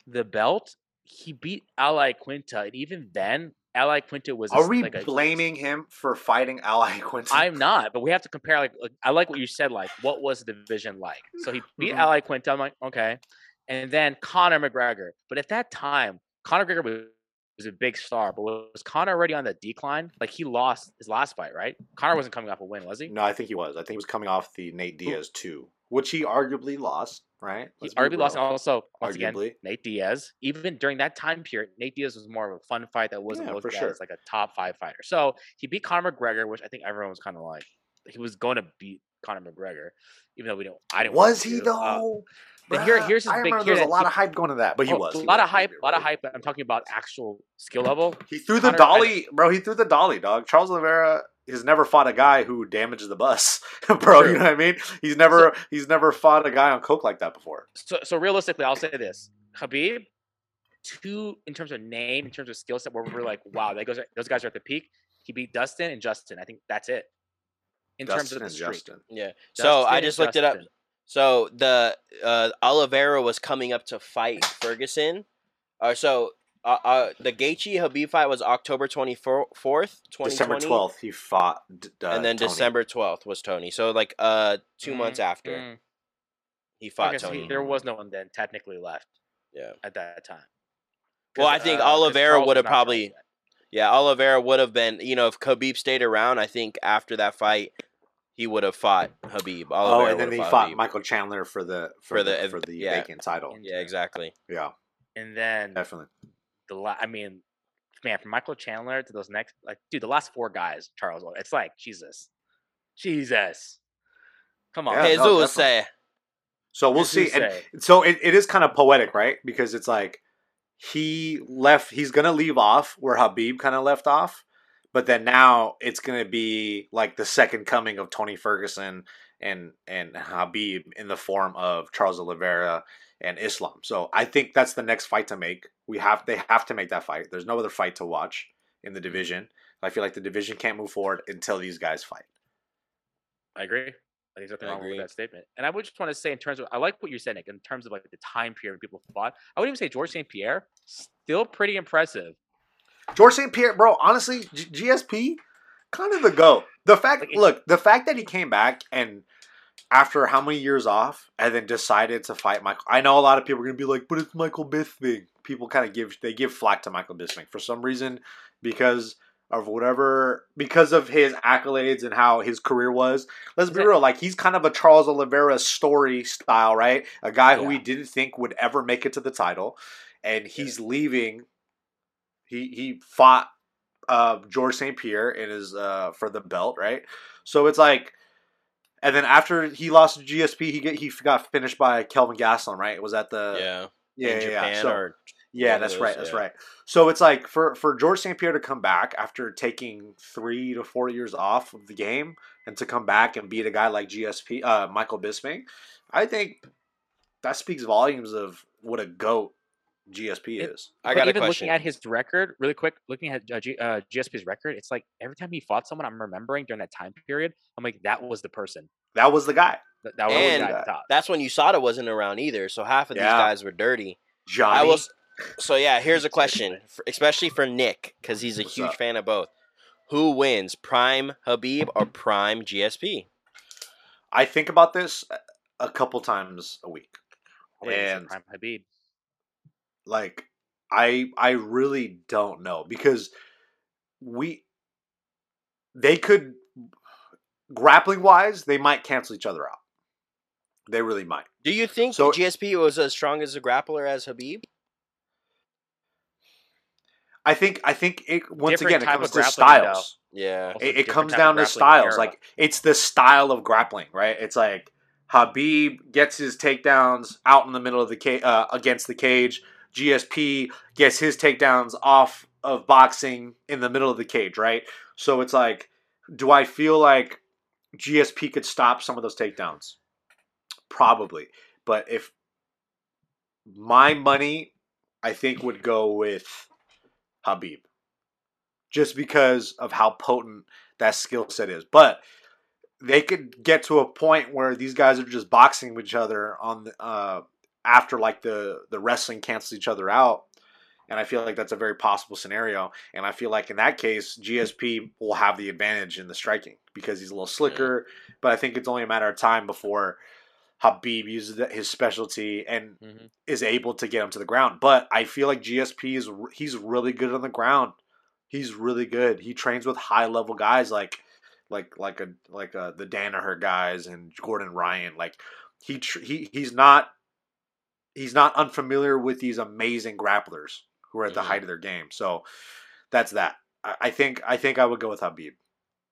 the belt, he beat Al Iaquinta, and even then, Al Iaquinta was. Are we like a- blaming him for fighting Ally Quinton? I'm not, but we have to compare. Like, like, I like what you said. Like, what was the division like? So he beat Mhm. Al Iaquinta. I'm like, okay, and then Conor McGregor. But at that time, Conor McGregor was, was a big star. But was Conor already on the decline? Like he lost his last fight, right? Conor wasn't coming off a win, was he? No, I think he was. I think he was coming off the Nate Diaz two, which he arguably lost, right? He Let's be arguably lost. Also, once Arguably. again, Nate Diaz. Even during that time period, Nate Diaz was more of a fun fight that wasn't Yeah, looked at sure. as like a top five fighter. So he beat Conor McGregor, which I think everyone was kind of like he was going to beat Conor McGregor, even though we don't. I didn't. Was he. Uh, though? But here- here's his I big- remember there was a lot he- of hype going to that, but he oh, was. a he lot was, of hype, a lot of hype. I'm talking about actual skill level. He threw the Conor- I- dolly, bro. He threw the dolly, dog. Charles Oliveira has never fought a guy who damaged the bus, bro. True. You know what I mean? He's never he's never fought a guy on coke like that before. So, so realistically, I'll say this: Habib, two in terms of name, in terms of skill set, where we're like, wow, that goes, those guys are at the peak. He beat Dustin and Justin. I think that's it. In terms of Dustin the and streak. Justin. Yeah. so I just looked it up. Justin. So the uh, Oliveira was coming up to fight Ferguson. Uh, so uh, uh, the Gaethje Habib fight was October twenty fourth, December 12th he fought. Uh, and then Tony. December twelfth was Tony. So like uh two months Mm, after mm. he fought Okay, so Tony. he- there was no one then technically left yeah. at that time. Well, I think uh, 'cause Oliveira would've probably- Yeah, Oliveira would have been, you know, if Khabib stayed around, I think after that fight, he would have fought Habib. Oh, and then he fought fought Michael Chandler for the for, For the, the- for the yeah. vacant title. Yeah, exactly. Yeah, And then definitely. the la- I mean, man, from Michael Chandler to those next, like, dude, the last four guys, Charles, it's like Jesus, Jesus, come on, Yeah, Jesus no, say, So we'll Jesus see. And so it, it is kind of poetic, right? Because it's like he left. He's gonna leave off where Habib kind of left off, but then now it's gonna be like the second coming of Tony Ferguson and and Habib in the form of Charles Oliveira and Islam. So I think that's the next fight to make. We have they have to make that fight. There's no other fight to watch in the mm-hmm. division. I feel like the division can't move forward until these guys fight. I agree. I think there's nothing I wrong agree. with that statement. And I would just want to say, in terms of, I like what you're saying, Nick, in terms of like the time period people fought. I would even say George St. Pierre, still pretty impressive. George St. Pierre, bro, honestly, G- GSP, kind of the go. The fact, Like, look, the fact that he came back and after how many years off, and then decided to fight Michael. I know a lot of people are gonna be like, but it's Michael Bisping. People kind of give they give flack to Michael Bisping for some reason because of whatever because of his accolades and how his career was. Let's be real, like he's kind of a Charles Oliveira story style, right? A guy who we didn't think would ever make it to the title, and he's leaving. He he fought uh, George St. Pierre in his uh, for the belt, right? So it's like, and then after he lost to GSP, he get he got finished by Kelvin Gastelum, right? Was that the yeah. yeah in yeah, yeah. So- or yeah, that's those, right. That's yeah. right. So it's like for for George St. Pierre to come back after taking three to four years off of the game and to come back and beat a guy like GSP, uh, Michael Bisping, I think that speaks volumes of what a goat GSP It- is. I got a even question. looking at his record, really quick, looking at uh, G, uh, GSP's record, it's like every time he fought someone, I'm remembering during that time period, I'm like, that was the person. That was the guy, That, that was And the guy at top. That's when USADA wasn't around either, so half of these guys were dirty. Johnny. I was so yeah. Here's a question, for, especially for Nick, because he's a What's huge up? fan of both. Who wins, Prime Habib or Prime GSP? I think about this a couple times a week. I wouldn't even say and- Prime Habib. Like i i really don't know because we they could grappling wise they might cancel each other out they really might Do you think So- GSP was as strong as a grappler as Habib? i think i think it once Different again it comes to grappling, though. styles Yeah. It, it comes down to styles era. like it's the style of grappling right it's like habib gets his takedowns out in the middle of the cage uh, against the cage gsp gets his takedowns off of boxing in the middle of the cage right? So it's like do i feel like gsp could stop some of those takedowns? Probably. But if my money i think would go with habib. Just because of how potent that skill set is. But they could get to a point where these guys are just boxing each other on the, uh, after like the the wrestling cancels each other out. And I feel like that's a very possible scenario. And I feel like in that case, GSP will have the advantage in the striking because he's a little slicker. But I think it's only a matter of time before Habib uses his specialty and Mhm. is able to get him to the ground. But I feel like GSP is he's really good on the ground. He's really good. He trains with high level guys like like like a like a, the Danaher guys and Gordon Ryan. Like he tr- he he's not he's not unfamiliar with these amazing grapplers who are at the Mhm. height of their game. So that's that. I, I think I think I would go with Habib,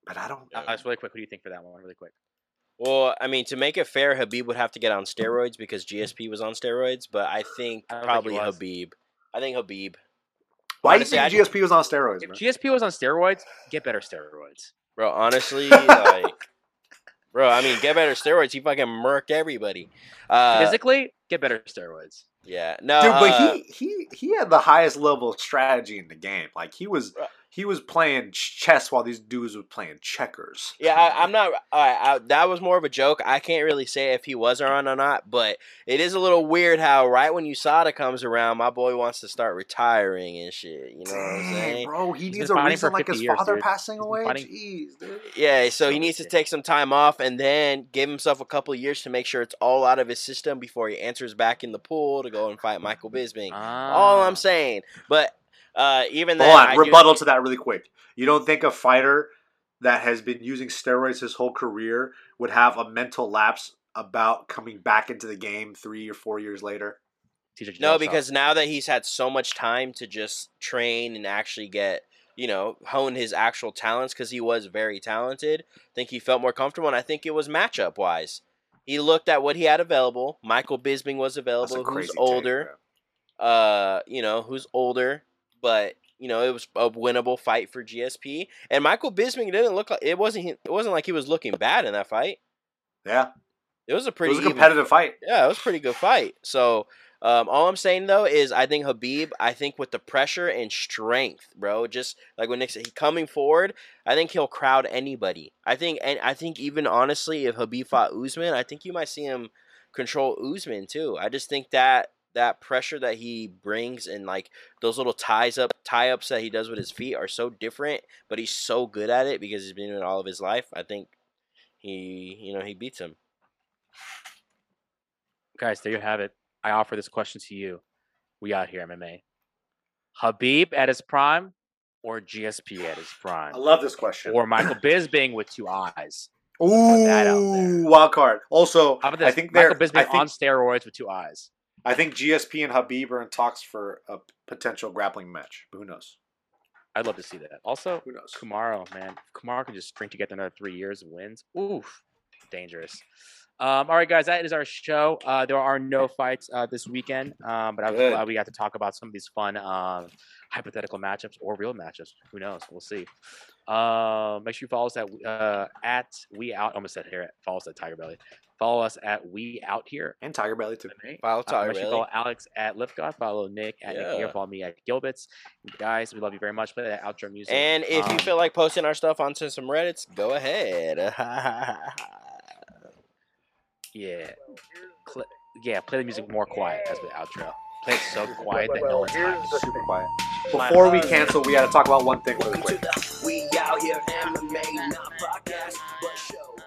but I don't. Uh, just really quick, what do you think for that one? Really quick. Well, I mean, to make it fair, Habib would have to get on steroids because GSP was on steroids. But I think I don't think probably. Habib. I think Habib. Why do you honestly, think I- GSP was on steroids, If man? GSP was on steroids, get better steroids. Bro, honestly, like, bro, I mean, get better steroids. He fucking murked everybody. Uh, Physically, get better steroids. yeah, no, Dude, but uh, he he he had the highest level of strategy in the game. Like he was Right. He was playing chess while these dudes were playing checkers. Yeah, I, I'm not. I, I, that was more of a joke. I can't really say if he was on or not, but it is a little weird how right when USADA comes around, my boy wants to start retiring and shit. You know what I'm saying? bro, he He's needs a reason like his years, father dude. passing away. Jeez, dude. Yeah, so he needs to take some time off and then give himself a couple of years to make sure it's all out of his system before he enters back in the pool to go and fight Michael Bisping. All Ah. I'm saying, but uh, even then, Hold on, I rebuttal think- to that really quick. You don't think a fighter that has been using steroids his whole career would have a mental lapse about coming back into the game three or four years later? No, because now that he's had so much time to just train and actually get, you know, hone his actual talents because he was very talented, I think he felt more comfortable. And I think it was matchup wise. He looked at what he had available. Michael Bisping was available, who's older, bro. uh, you know, who's older, but you know, it was a winnable fight for GSP. And Michael Bisping didn't look like it wasn't. It wasn't like he was looking bad in that fight. Yeah, It was a it pretty was a even- competitive fight. yeah, it was a pretty good fight. So um, all I'm saying though is I think Habib, I think with the pressure and strength, bro, just like when Nick said, he coming forward, I think he'll crowd anybody. I think and I think even honestly, if Habib fought Usman, I think you might see him control Usman too. I just think that that pressure that he brings and like those little ties up tie ups that he does with his feet are so different, but he's so good at it because he's been doing it all of his life. I think he you know he beats him. Guys, there you have it. I offer this question to you. We out here, MMA. Habib at his prime or GSP at his prime? I love this question. Or Michael Bisping with two eyes? that out Ooh, wild card. Also, How about this? I think they're. Michael Bisping I think, on steroids with two eyes. I think GSP and Habib are in talks for a potential grappling match. But who knows? I'd love to see that. Also, Who knows? Kamaru, man. If Kamaru can just string together another three years of wins. Oof. Dangerous. Um, all right, guys, that is our show. Uh, there are no fights uh, this weekend, um, but I'm Good. glad we got to talk about some of these fun um, hypothetical matchups or real matchups. Who knows? We'll see. Uh, make sure you follow us at uh, at we out. Almost said here. Follow us at Tiger Belly. Follow us at we out here. And Tiger Belly too. Follow Uh, make sure you follow Alex at Liftgod. Follow Nick at Nick here. Follow me at Gilbits. Guys, we love you very much. Play that outro music. And if you Um, feel like posting our stuff onto some Reddits, go ahead. Yeah. Cl- yeah, play the music more quiet as the outro. Play it so quiet that no one's Here's hiding. the Super quiet. Before we cancel, we got to talk about one thing really quick. We Out Here MMA, not podcast, but show.